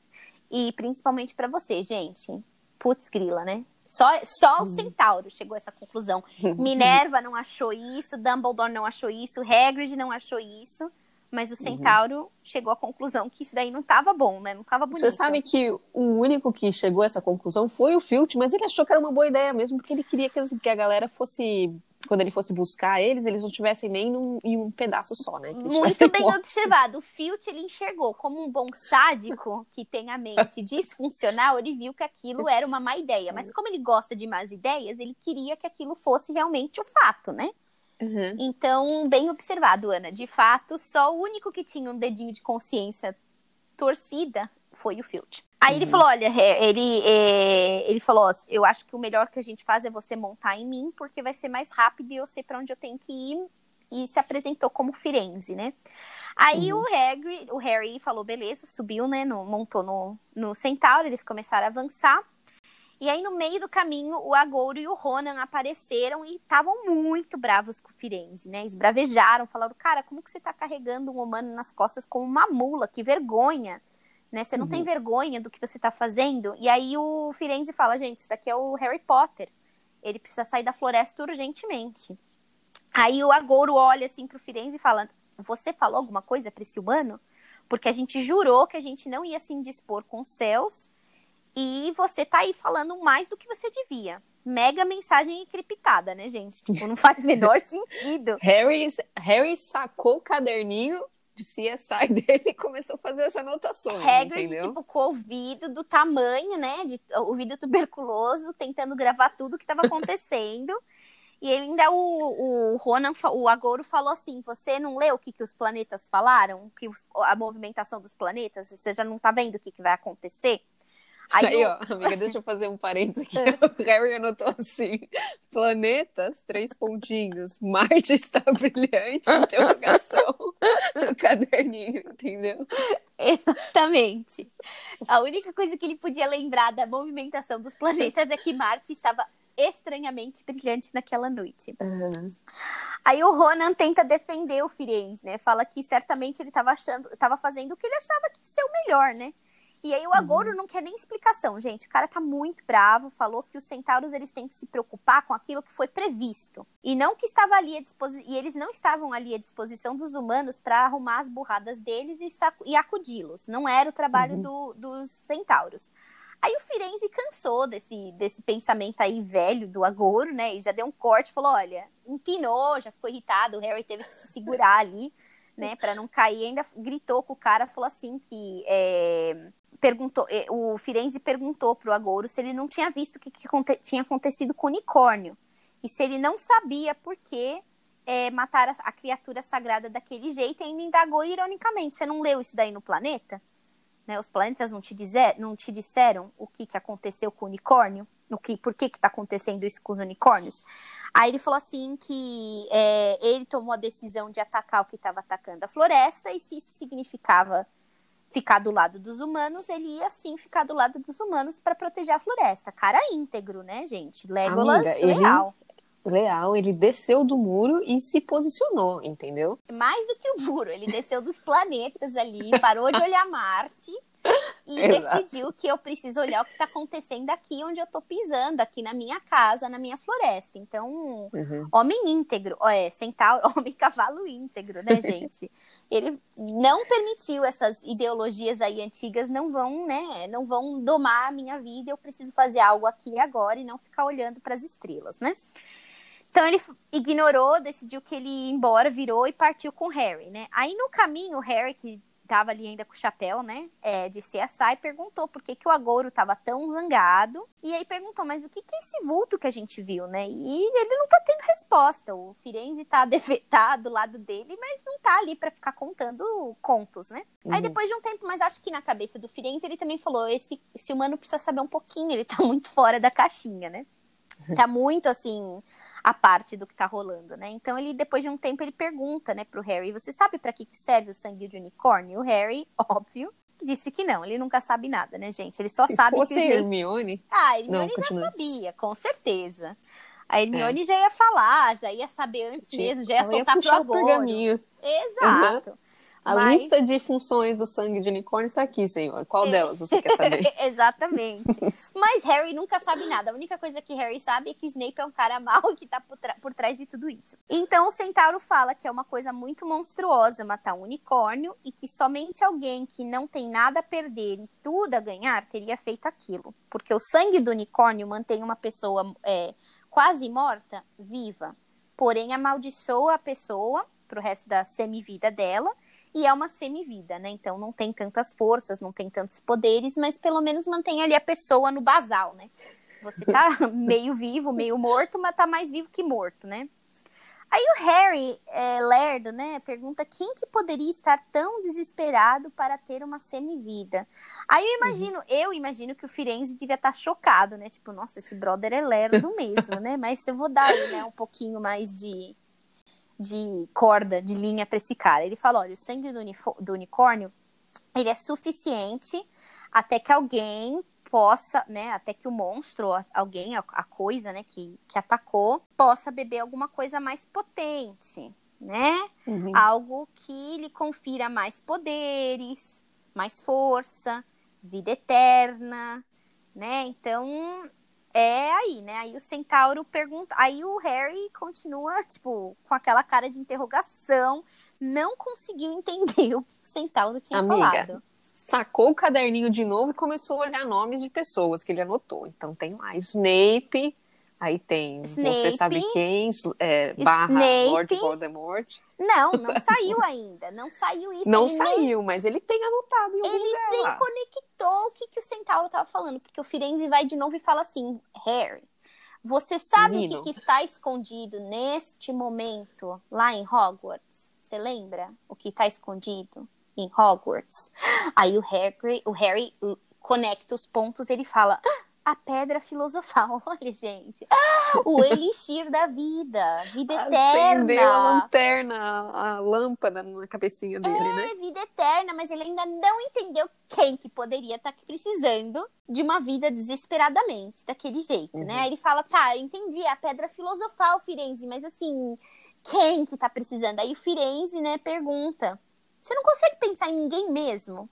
E principalmente para você, gente. Putz, grila, né? Só, só o uhum. Centauro chegou a essa conclusão. [laughs] Minerva não achou isso, Dumbledore não achou isso, Hagrid não achou isso. Mas o uhum. Centauro uhum. chegou à conclusão que isso daí não estava bom, né? Não estava bonito. Você sabe que o único que chegou a essa conclusão foi o Filch, mas ele achou que era uma boa ideia mesmo, porque ele queria que a galera fosse quando ele fosse buscar eles, eles não tivessem nem num, em um pedaço só, né? Muito bem observado. O Filch, ele enxergou como um bom sádico que tem a mente [laughs] disfuncional, ele viu que aquilo era uma má ideia. Mas como ele gosta de más ideias, ele queria que aquilo fosse realmente o fato, né? Uhum. Então, bem observado, Ana. De fato, só o único que tinha um dedinho de consciência torcida foi o Filch. Aí uhum. ele falou, olha, ele, é, ele falou, eu acho que o melhor que a gente faz é você montar em mim, porque vai ser mais rápido e eu sei para onde eu tenho que ir. E se apresentou como Firenze, né? Aí uhum. o, Harry, o Harry falou, beleza, subiu, né? No, montou no, no Centauro, eles começaram a avançar. E aí, no meio do caminho, o Agouro e o Ronan apareceram e estavam muito bravos com o Firenze, né? Esbravejaram, falaram, cara, como que você tá carregando um humano nas costas como uma mula? Que vergonha! Né? Você não uhum. tem vergonha do que você está fazendo. E aí o Firenze fala, gente, isso daqui é o Harry Potter. Ele precisa sair da floresta urgentemente. Aí o Agouro olha assim pro Firenze e fala: Você falou alguma coisa para esse humano? Porque a gente jurou que a gente não ia se indispor com os céus. E você tá aí falando mais do que você devia. Mega mensagem encriptada, né, gente? Tipo, não faz o menor [laughs] sentido. Harry, Harry sacou o caderninho de CSI [laughs] dele e começou a fazer essa anotação. Hagrid, entendeu? tipo, com ouvido do tamanho, né? De ouvido tuberculoso, tentando gravar tudo que estava acontecendo. e ainda, o, o Ronan, o Agouro falou assim: você não leu o que, que os planetas falaram? Que a movimentação dos planetas? Você já não tá vendo o que, que vai acontecer? Aí, Aí ó, amiga, deixa eu fazer um parênteses aqui. [laughs] [laughs] o Harry anotou assim: planetas, três pontinhos. Marte está [laughs] brilhante, interrogação no caderninho, entendeu? Exatamente. A única coisa que ele podia lembrar da movimentação dos planetas é que Marte estava estranhamente brilhante naquela noite. Uhum. Aí o Ronan tenta defender o Firenze, né? Fala que certamente ele estava achando, estava fazendo o que ele achava que ser o melhor, né? E aí o Agoro uhum. não quer nem explicação, gente. O cara tá muito bravo, falou que os centauros eles têm que se preocupar com aquilo que foi previsto e não que estava ali à disposição e eles não estavam ali à disposição dos humanos para arrumar as burradas deles e, e acudi-los. Não era o trabalho uhum. do, dos centauros. Aí o Firenze cansou desse, desse pensamento aí velho do Agoro, né? E já deu um corte, falou: olha, empinou, já ficou irritado, o Harry teve que se segurar ali, né, para não cair. Ainda gritou com o cara, falou assim que é, perguntou, eh, o Firenze perguntou pro Agouro se ele não tinha visto o que, que tinha acontecido com o unicórnio. E se ele não sabia por que é, matar a, a, criatura sagrada daquele jeito, ainda indagou ironicamente. Você não leu isso daí no planeta? Né, os planetas não te, dizer, não te disseram o que, que aconteceu com o unicórnio? No que, por que está acontecendo isso com os unicórnios? Aí ele falou assim que é, ele tomou a decisão de atacar o que estava atacando a floresta, e se isso significava ficar do lado dos humanos, ele ia sim ficar do lado dos humanos para proteger a floresta. Cara íntegro, né, gente? Legolas Amiga, leal. Ele, leal, ele desceu do muro e se posicionou, entendeu? Mais do que o muro, ele desceu dos planetas ali, parou de olhar Marte e Exato. decidiu que eu preciso olhar o que está acontecendo aqui onde eu estou pisando, aqui na minha casa, na minha floresta. Então, uhum. homem íntegro, é, centauro, [laughs] homem cavalo íntegro, né, [laughs] gente? Ele não permitiu essas ideologias aí antigas não vão, né, não vão domar a minha vida, eu preciso fazer algo aqui e agora e não ficar olhando para as estrelas, né? Então ele ignorou, decidiu que ele ia embora, virou e partiu com o Harry, né? Aí no caminho, o Harry, que estava ali ainda com o chapéu, né, é, de CSI, perguntou por que, que o Agouro estava tão zangado. E aí perguntou, mas o que, que é esse vulto que a gente viu, né? E ele não tá tendo resposta. O Firenze tá, [laughs] tá do lado dele, mas não tá ali para ficar contando contos, né? Uhum. Aí depois de um tempo, mas acho que na cabeça do Firenze ele também falou: esse, esse humano precisa saber um pouquinho, ele tá [laughs] muito fora da caixinha, né? [laughs] tá muito assim a parte do que tá rolando, né? Então ele depois de um tempo ele pergunta, né, pro Harry, você sabe para que que serve o sangue de unicórnio? O Harry, [laughs] óbvio, disse que não, ele nunca sabe nada, né, gente? Ele só Se sabe fosse que Snape... Hermione, Ah, Hermione Não, já continua. sabia, com certeza. A Hermione já ia falar, já ia saber antes mesmo, já ia ela ia soltar pro puxar o agora. Exato. A Mas- lista de funções do sangue de unicórnio está aqui, senhor. Qual delas você quer saber? [laughs] Exatamente. Mas Harry nunca sabe nada. A única coisa que Harry sabe é que Snape é um cara mau que tá por, por trás de tudo isso. Então o Centauro fala que é uma coisa muito monstruosa matar um unicórnio e que somente alguém que não tem nada a perder e tudo a ganhar teria feito aquilo. Porque o sangue do unicórnio mantém uma pessoa é, quase morta viva. Porém, amaldiçoa a pessoa pro resto da semivida dela e é uma semivida, né? Então não tem tantas forças, não tem tantos poderes, mas pelo menos mantém ali a pessoa no basal, né? Você tá [laughs] meio vivo, meio morto, mas tá mais vivo que morto, né? Aí o Harry, é, lerdo, né, pergunta quem que poderia estar tão desesperado para ter uma semivida. Aí eu imagino, eu imagino que o Firenze devia estar chocado, né? Tipo, nossa, esse brother é lerdo mesmo, né? Mas eu vou dar aí, né, um pouquinho mais de, de corda, de linha para esse cara. Ele fala, olha, o sangue do, do unicórnio, ele é suficiente até que alguém possa, né, até que o monstro, alguém, a, a coisa, né, que, que atacou, possa beber alguma coisa mais potente, né? Uhum. Algo que lhe confira mais poderes, mais força, vida eterna, né? Então, é aí, né? Aí o centauro pergunta, aí o Harry continua, [laughs] tipo, com aquela cara de interrogação, não conseguiu entender o que o centauro tinha Amiga, falado. Sacou o caderninho de novo e começou a olhar nomes de pessoas que ele anotou. Então tem lá Snape, aí tem você Snape, sabe quem, é, barra Snape. Lord Voldemort. Não, não [laughs] saiu ainda, não saiu isso. Não ele nem- saiu, mas ele tem anotado em algum ele lugar nem lá. conectou o que, que o Centauro tava falando, porque o Firenze vai de novo e fala assim: Harry, você sabe o Menino. que, que está escondido neste momento lá em Hogwarts? Você lembra o que está escondido em Hogwarts? Aí o Harry, o Harry conecta os pontos, ele fala. "Ah, a pedra filosofal, [laughs] olha, gente. Ah, o elixir da vida, vida Acendeu a eterna. lanterna, a, a lâmpada na cabecinha dele, né? É vida eterna, mas ele ainda não entendeu quem que poderia estar precisando de uma vida desesperadamente, daquele jeito, Uhum. né? Aí ele fala, tá, eu entendi, é a pedra filosofal, Firenze, mas assim, quem que tá precisando? Aí o Firenze, né, pergunta, você não consegue pensar em ninguém mesmo?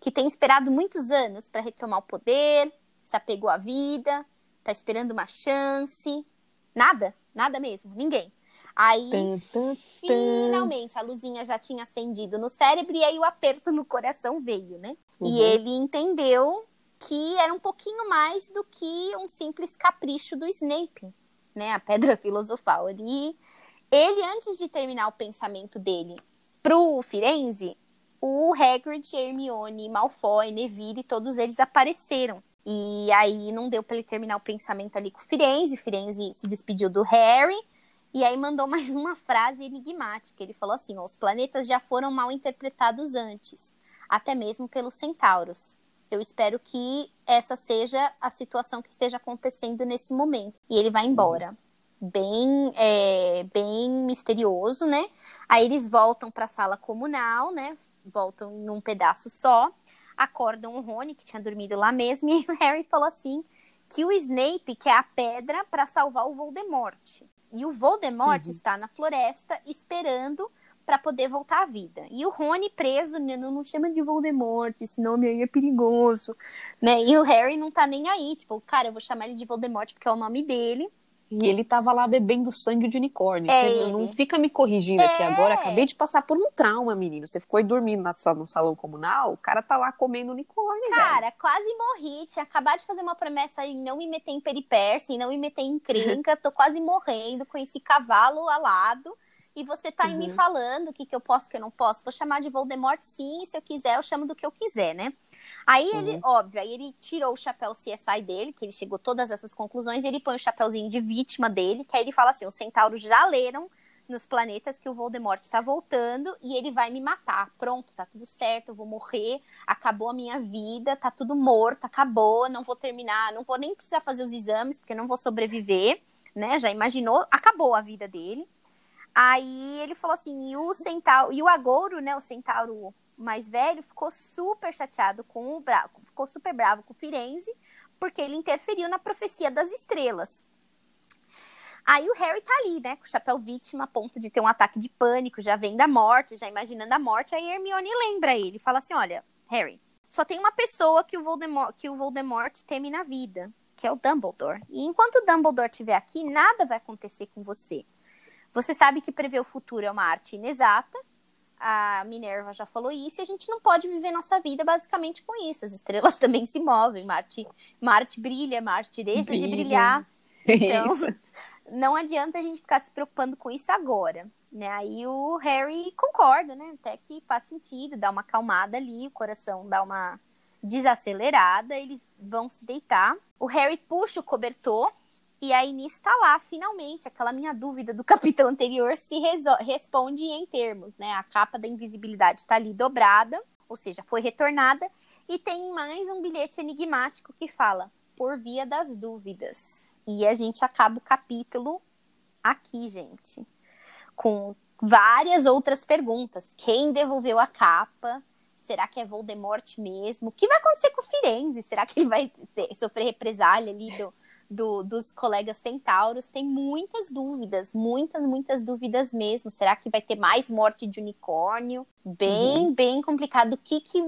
Que tem esperado muitos anos para retomar o poder, se apegou à vida, tá esperando uma chance, nada, nada mesmo, ninguém. Aí Tan, tan, tan. Finalmente, a luzinha já tinha acendido no cérebro e aí o aperto no coração veio, né? E Uhum. ele entendeu que era um pouquinho mais do que um simples capricho do Snape, né? A pedra [laughs] filosofal. Ele, ele antes de terminar o pensamento dele pro Firenze, o Hagrid, Hermione, Malfoy, Neville, todos eles apareceram. E aí não deu para ele terminar o pensamento ali com o Firenze. Firenze se despediu do Harry e aí mandou [laughs] mais uma frase enigmática. Ele falou assim: os planetas já foram mal interpretados antes, até mesmo pelos centauros. Eu espero que essa seja a situação que esteja acontecendo nesse momento. E ele vai embora. Bem, é, bem misterioso, né? Aí eles voltam para a sala comunal, né? Voltam num pedaço só. Acordam o Rony, que tinha dormido lá mesmo, e o Harry falou assim: que o Snape quer a pedra para salvar o Voldemort. E o Voldemort Uhum. está na floresta esperando para poder voltar à vida. E o Rony preso, né, não, não chama de Voldemort, esse nome aí é perigoso, né? E o Harry não tá nem aí, tipo, cara, eu vou chamar ele de Voldemort porque é o nome dele. E ele tava lá bebendo sangue de unicórnio. É Você ele. não fica me corrigindo aqui É. agora. Acabei de passar por um trauma, menino. Você ficou aí dormindo na sua- no salão comunal, o cara tá lá comendo unicórnio, velho. Cara, quase morri, tinha acabado de fazer uma promessa em não me meter em peripécia, em não me meter em encrenca, tô quase morrendo com esse cavalo alado. E você tá aí me Uhum. falando o que, que eu posso, o que eu não posso. Vou chamar de Voldemort, sim, se eu quiser, eu chamo do que eu quiser, né? Aí ele, Uhum. óbvio, aí ele tirou o chapéu CSI dele, que ele chegou a todas essas conclusões, e ele põe o chapéuzinho de vítima dele, que aí ele fala assim: os centauros já leram nos planetas que o Voldemort tá voltando e ele vai me matar. Pronto, tá tudo certo, eu vou morrer, acabou a minha vida, tá tudo morto, acabou, não vou terminar, não vou nem precisar fazer os exames, porque não vou sobreviver, né? Já imaginou? Acabou a vida dele. Aí ele falou assim, e o centauro, e o agouro, né, o centauro mais velho, ficou super chateado com o bravo, ficou super bravo com o Firenze, porque ele interferiu na profecia das estrelas. Aí o Harry tá ali, né, com o chapéu vítima, a ponto de ter um ataque de pânico, já vem da morte, já imaginando a morte. Aí Hermione lembra ele, fala assim: "Olha, Harry, só tem uma pessoa que o Voldemort, que o Voldemort teme na vida, que é o Dumbledore. E enquanto o Dumbledore estiver aqui, nada vai acontecer com você. Você sabe que prever o futuro é uma arte inexata. A Minerva já falou isso, e a gente não pode viver nossa vida basicamente com isso. As estrelas [laughs] também se movem, Marte, Marte brilha, Marte deixa brilha. de brilhar. [laughs] Então, isso. [laughs] não adianta a gente ficar se preocupando com isso agora. Né? Aí o Harry concorda, né? Até que faz sentido, dá uma acalmada ali, o coração dá uma desacelerada, eles vão se deitar. O Harry puxa o cobertor e aí nisso tá lá, finalmente, aquela minha dúvida do [laughs] capítulo anterior se responde em termos, né? A capa da invisibilidade tá ali dobrada, ou seja, foi retornada, e tem mais um bilhete enigmático que fala por via das dúvidas. E a gente acaba o capítulo aqui, gente, com várias outras perguntas. Quem devolveu a capa? Será que é Voldemort mesmo? O que vai acontecer com o Firenze? Será que ele vai sofrer represália ali do, do, dos colegas centauros, tem muitas dúvidas, muitas, muitas dúvidas mesmo. Será que vai ter mais morte de unicórnio? Bem, uhum. bem complicado. O que que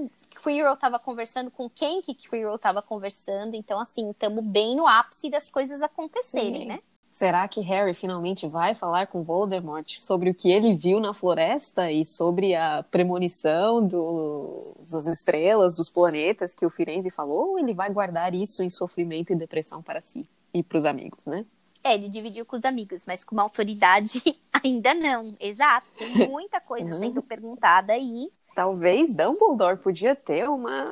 Quirrell estava conversando, com quem que Quirrell estava conversando. Então, assim, estamos bem no ápice das coisas acontecerem, Sim. né? Será que Harry finalmente vai falar com Voldemort sobre o que ele viu na floresta e sobre a premonição do, das estrelas, dos planetas que o Firenze falou? Ou ele vai guardar isso em sofrimento e depressão para si e para os amigos, né? É, ele dividiu com os amigos, mas com uma autoridade [laughs] ainda não. Exato. Tem muita coisa uhum. sendo perguntada aí talvez Dumbledore podia ter uma,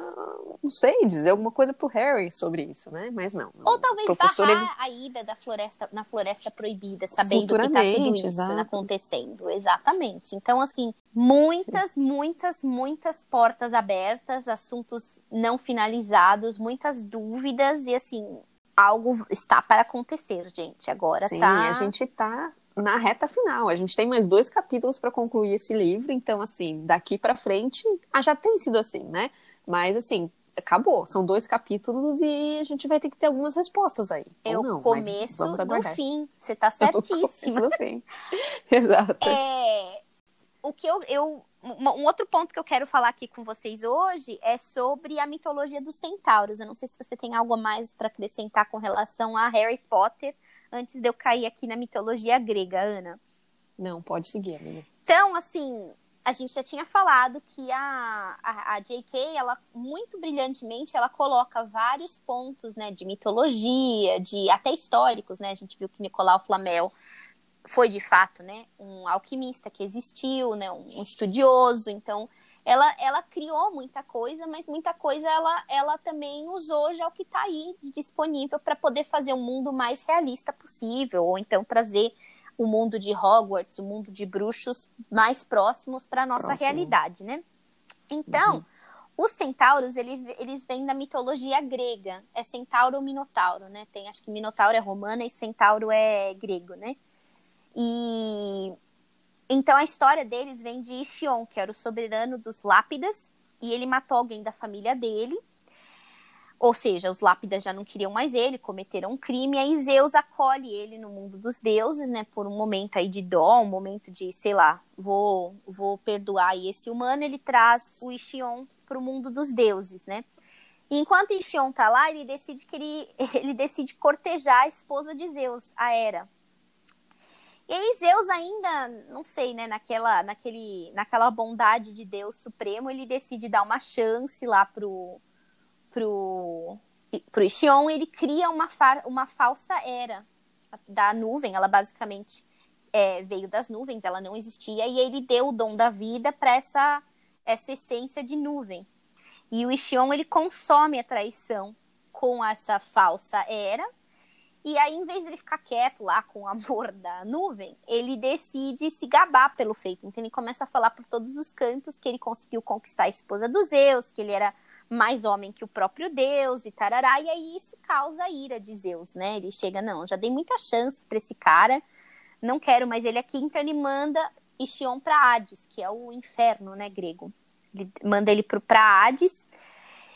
não sei, dizer alguma coisa pro Harry sobre isso, né? Mas não. Ou talvez professor, barrar ele... a ida da floresta, na floresta proibida, sabendo que tá tudo isso exato. acontecendo. Exatamente. Então, assim, muitas, muitas, muitas portas abertas, assuntos não finalizados, muitas dúvidas e assim, algo está para acontecer, gente. Agora Sim, tá. a gente tá na reta final. A gente tem mais dois capítulos para concluir esse livro, então assim, daqui para frente, ah, já tem sido assim, né? Mas assim, acabou. São dois capítulos e a gente vai ter que ter algumas respostas aí. [laughs] É o começo do fim. Você tá certíssima. do fim. Exato. É, o que eu, eu um outro ponto que eu quero falar aqui com vocês hoje é sobre a mitologia dos centauros. Eu não sei se você tem algo a mais para acrescentar com relação a Harry Potter antes de eu cair aqui na mitologia grega, Ana? Não, pode seguir, amiga. Então, assim, a gente já tinha falado que a, a, a J.K., ela, muito brilhantemente, ela coloca vários pontos, né, de mitologia, de até históricos, né? A gente viu que Nicolau Flamel foi, de fato, né, um alquimista que existiu, né, um, estudioso, então ela, ela criou muita coisa, mas muita coisa ela, ela também usou já o que está aí disponível para poder fazer um mundo mais realista possível, ou então trazer o mundo de Hogwarts, o mundo de bruxos mais próximos para a nossa Próximo. realidade, né? Então, uhum. os centauros, ele, eles vêm da mitologia grega. É centauro ou minotauro, né? Tem, acho que minotauro é romana e centauro é grego, né? E então a história deles vem de Ixion, que era o soberano dos Lápidas, e ele matou alguém da família dele. Ou seja, os Lápidas já não queriam mais ele, cometeram um crime, e aí Zeus acolhe ele no mundo dos deuses, né, por um momento aí de dó, um momento de, sei lá, vou, vou perdoar esse humano, ele traz o Ixion para o mundo dos deuses, né? E enquanto Ixion tá lá, ele decide que ele, [laughs] ele decide cortejar a esposa de Zeus, a Hera, e aí Zeus ainda, não sei, né, naquela, naquele, naquela bondade de Deus supremo, ele decide dar uma chance lá pro pro pro Ixion, ele cria uma, far, uma falsa era da nuvem, ela basicamente é, veio das nuvens, ela não existia, e ele deu o dom da vida para essa, essa essência de nuvem. E o Ixion, ele consome a traição com essa falsa era, E aí, em vez dele ficar quieto lá com o amor da nuvem, ele decide se gabar pelo feito. Então, ele começa a falar por todos os cantos que ele conseguiu conquistar a esposa dos Zeus, que ele era mais homem que o próprio Deus e tarará. E aí, isso causa a ira de Zeus, né? Ele chega, não, já dei muita chance para esse cara, não quero mais ele aqui. Então, ele manda Ixion para Hades, que é o inferno, né, grego. Ele manda ele para Hades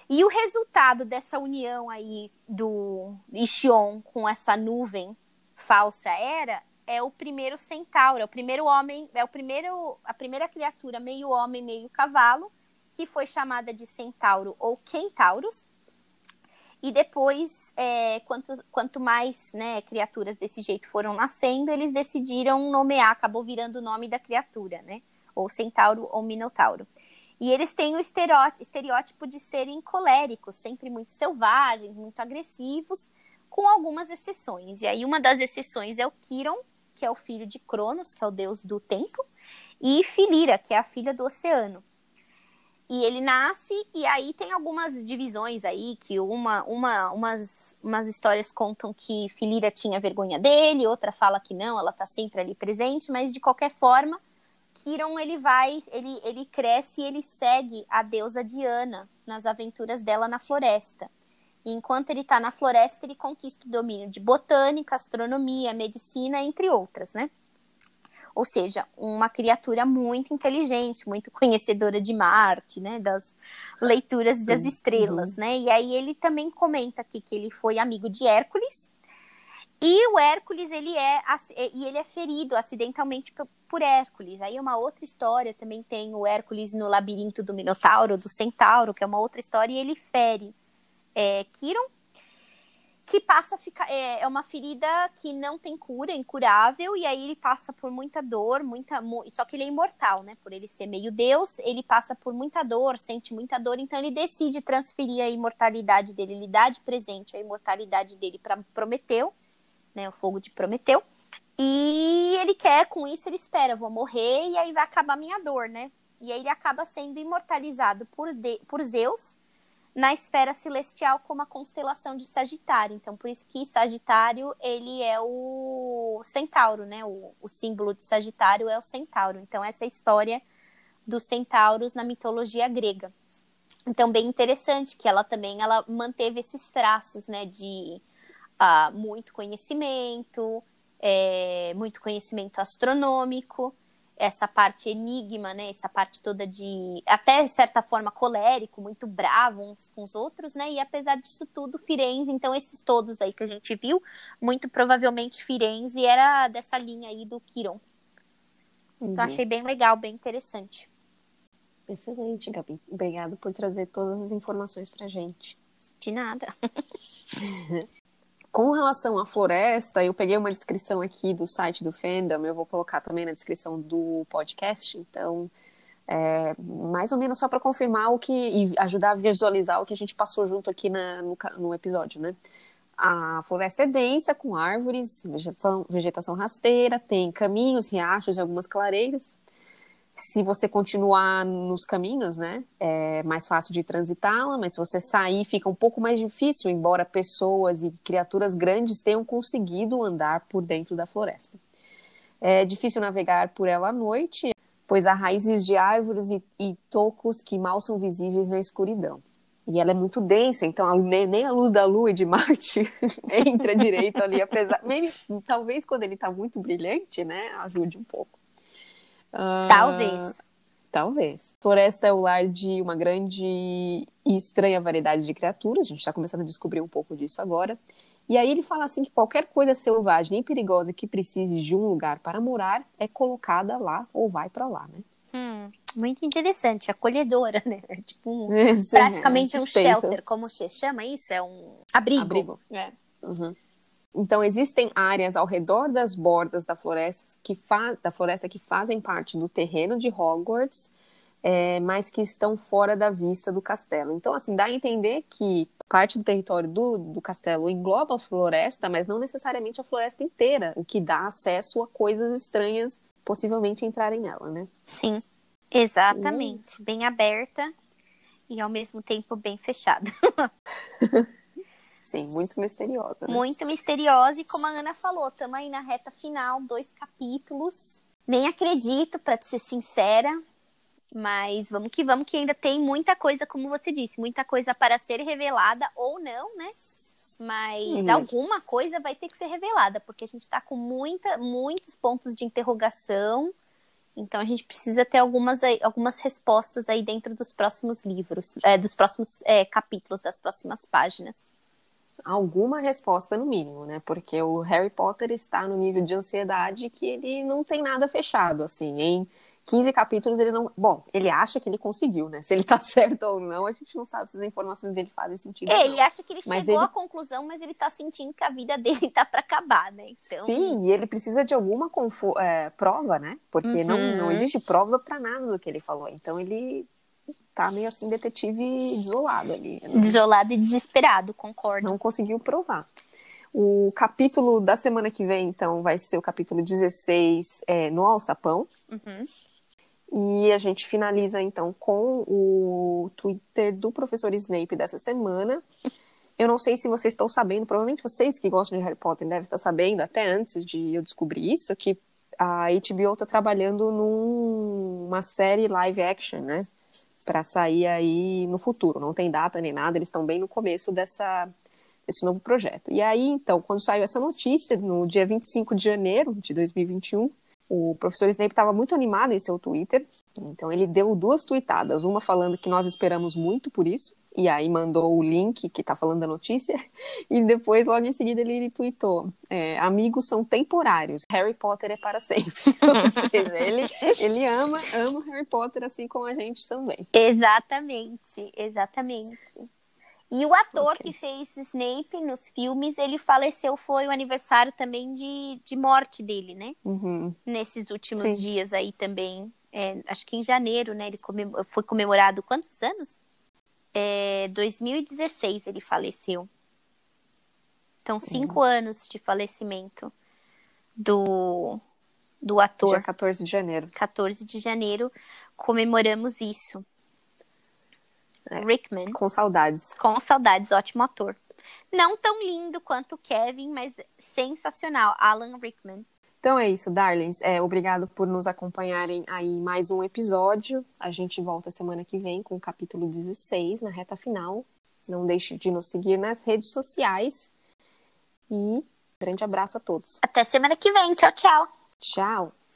e o resultado dessa união aí do Ixion com essa nuvem falsa era é o primeiro centauro, é o primeiro homem, é o primeiro a primeira criatura meio homem, meio cavalo, que foi chamada de centauro ou kentauros. E depois, é, quanto, quanto mais né, criaturas desse jeito foram nascendo, eles decidiram nomear, acabou virando o nome da criatura, né? Ou centauro ou minotauro. E eles têm o estereótipo de serem coléricos, sempre muito selvagens, muito agressivos, com algumas exceções. E aí uma das exceções é o Quiron, que é o filho de Cronos, que é o deus do tempo, e Filira, que é a filha do oceano. E ele nasce, e aí tem algumas divisões aí, que uma, uma, umas, umas histórias contam que Filira tinha vergonha dele, outra fala que não, ela tá sempre ali presente, mas de qualquer forma, Kiron ele vai, ele, ele cresce e ele segue a deusa Diana nas aventuras dela na floresta. E enquanto ele está na floresta, ele conquista o domínio de botânica, astronomia, medicina, entre outras, né? Ou seja, uma criatura muito inteligente, muito conhecedora de Marte, né? Das leituras das estrelas, uhum. né? E aí ele também comenta aqui que ele foi amigo de Hércules, e o Hércules, ele é, e ele é ferido acidentalmente por Hércules. Aí é uma outra história, também tem o Hércules no labirinto do Minotauro, do Centauro, que é uma outra história, e ele fere é, que passa a ficar. É, é, uma ferida que não tem cura, incurável, e aí ele passa por muita dor, muita. Só que ele é imortal, né? Por ele ser meio Deus, ele passa por muita dor, sente muita dor, então ele decide transferir a imortalidade dele, ele dá de presente a imortalidade dele para Prometeu né, o fogo de Prometeu. E ele quer, com isso, ele espera, vou morrer e aí vai acabar minha dor, né? E aí ele acaba sendo imortalizado por, de, por Zeus na esfera celestial como a constelação de Sagitário. Então, por isso que Sagitário, ele é o centauro, né? O, o símbolo de Sagitário é o centauro. Então, essa é a história dos centauros na mitologia grega. Então, bem interessante que ela também ela manteve esses traços, né, de uh, muito conhecimento, é, muito conhecimento astronômico, essa parte enigma, né? Essa parte toda de, até de certa forma, colérico, muito bravo uns com os outros, né? E apesar disso tudo, Firenze, então esses todos aí que a gente viu, muito provavelmente Firenze era dessa linha aí do Quiron. Então, uhum. Achei bem legal, bem interessante. Excelente, Gabi. Obrigada por trazer todas as informações pra gente. De nada. [laughs] Com relação à floresta, eu peguei uma descrição aqui do site do Fandom, eu vou colocar também na descrição do podcast, então, é, mais ou menos só para confirmar o que e ajudar a visualizar o que a gente passou junto aqui na, no, no episódio, né? A floresta é densa, com árvores, vegetação, vegetação rasteira, tem caminhos, riachos e algumas clareiras se você continuar nos caminhos, né, é mais fácil de transitá-la, mas se você sair fica um pouco mais difícil, embora pessoas e criaturas grandes tenham conseguido andar por dentro da floresta. É difícil navegar por ela à noite, pois há raízes de árvores e, e tocos que mal são visíveis na escuridão. E ela é muito densa, então a, nem a luz da lua e de Marte [laughs] entra direito ali, apesar. talvez quando ele está muito brilhante, né, ajude um pouco. Talvez. Uh, talvez. Floresta é o lar de uma grande e estranha variedade de criaturas. A gente está começando a descobrir um pouco disso agora. E aí ele fala assim que qualquer coisa selvagem e perigosa que precise de um lugar para morar é colocada lá ou vai para lá, né? Hum, muito interessante, acolhedora, né? É [laughs] tipo um, é, praticamente é, um shelter, como você chama isso? É um abrigo. Abrigo. É. Uhum. Então, existem áreas ao redor das bordas da floresta que, da floresta que fazem parte do terreno de Hogwarts, é, mas que estão fora da vista do castelo. Então, assim, dá a entender que parte do território do, do castelo engloba a floresta, mas não necessariamente a floresta inteira, o que dá acesso a coisas estranhas possivelmente entrarem nela, né? Sim, exatamente. Bem aberta e ao mesmo tempo bem fechada. [laughs] Sim, muito misteriosa. Né? Muito misteriosa, e como a Ana falou, estamos aí na reta final, dois capítulos. Nem acredito, para ser sincera, mas vamos que vamos, que ainda tem muita coisa, como você disse, muita coisa para ser revelada ou não, né? Mas uhum. alguma coisa vai ter que ser revelada, porque a gente está com muita, muitos pontos de interrogação. Então a gente precisa ter algumas, algumas respostas aí dentro dos próximos livros, é, dos próximos é, capítulos, das próximas páginas. Alguma resposta no mínimo, né? Porque o Harry Potter está no nível de ansiedade que ele não tem nada fechado, assim, em 15 capítulos ele não. Bom, ele acha que ele conseguiu, né? Se ele tá [laughs] certo ou não, a gente não sabe se as informações dele fazem sentido. É, ele acha que ele mas chegou ele... à conclusão, mas ele tá sentindo que a vida [laughs] dele tá para acabar, né? Então... Sim, e ele precisa de alguma é, prova, né? Porque uhum. não, não existe prova para nada do que ele falou. Então ele tá meio assim, detetive desolado ali. Né? Desolado e desesperado, concordo. Não conseguiu provar. O capítulo da semana que vem, então, vai ser o capítulo 16 é, no Alçapão. Uhum. E a gente finaliza então com o Twitter do professor Snape dessa semana. Eu não sei se vocês estão sabendo, provavelmente vocês que gostam de Harry Potter devem estar sabendo, até antes de eu descobrir isso, que a HBO está trabalhando numa série live action, né? Para sair aí no futuro. Não tem data nem nada, eles estão bem no começo dessa, desse novo projeto. E aí, então, quando saiu essa notícia, no dia 25 de janeiro de 2021, o professor Snape estava muito animado em seu Twitter, então ele deu duas tweetadas, uma falando que nós esperamos muito por isso, e aí mandou o link que está falando da notícia, [laughs] e depois, logo em seguida, ele tweetou: é, Amigos são temporários, Harry Potter é para sempre. [laughs] Ou seja, ele, ele ama, ama Harry Potter assim como a gente também. Exatamente, exatamente. E o ator okay. que fez Snape nos filmes, ele faleceu, foi o aniversário também de, de morte dele, né? Uhum. Nesses últimos Sim. dias aí também. É, acho que em janeiro, né? Ele comem foi comemorado quantos anos? É, 2016 ele faleceu. Então, cinco uhum. anos de falecimento do, do ator. Dia 14 de janeiro. 14 de janeiro, comemoramos isso. É, Rickman. Com saudades. Com saudades, ótimo ator. Não tão lindo quanto o Kevin, mas sensacional. Alan Rickman. Então é isso, darlings. É, obrigado por nos acompanharem aí mais um episódio. A gente volta semana que vem com o capítulo 16, na reta final. Não deixe de nos seguir nas redes sociais. E grande abraço a todos. Até semana que vem. Tchau, tchau. Tchau.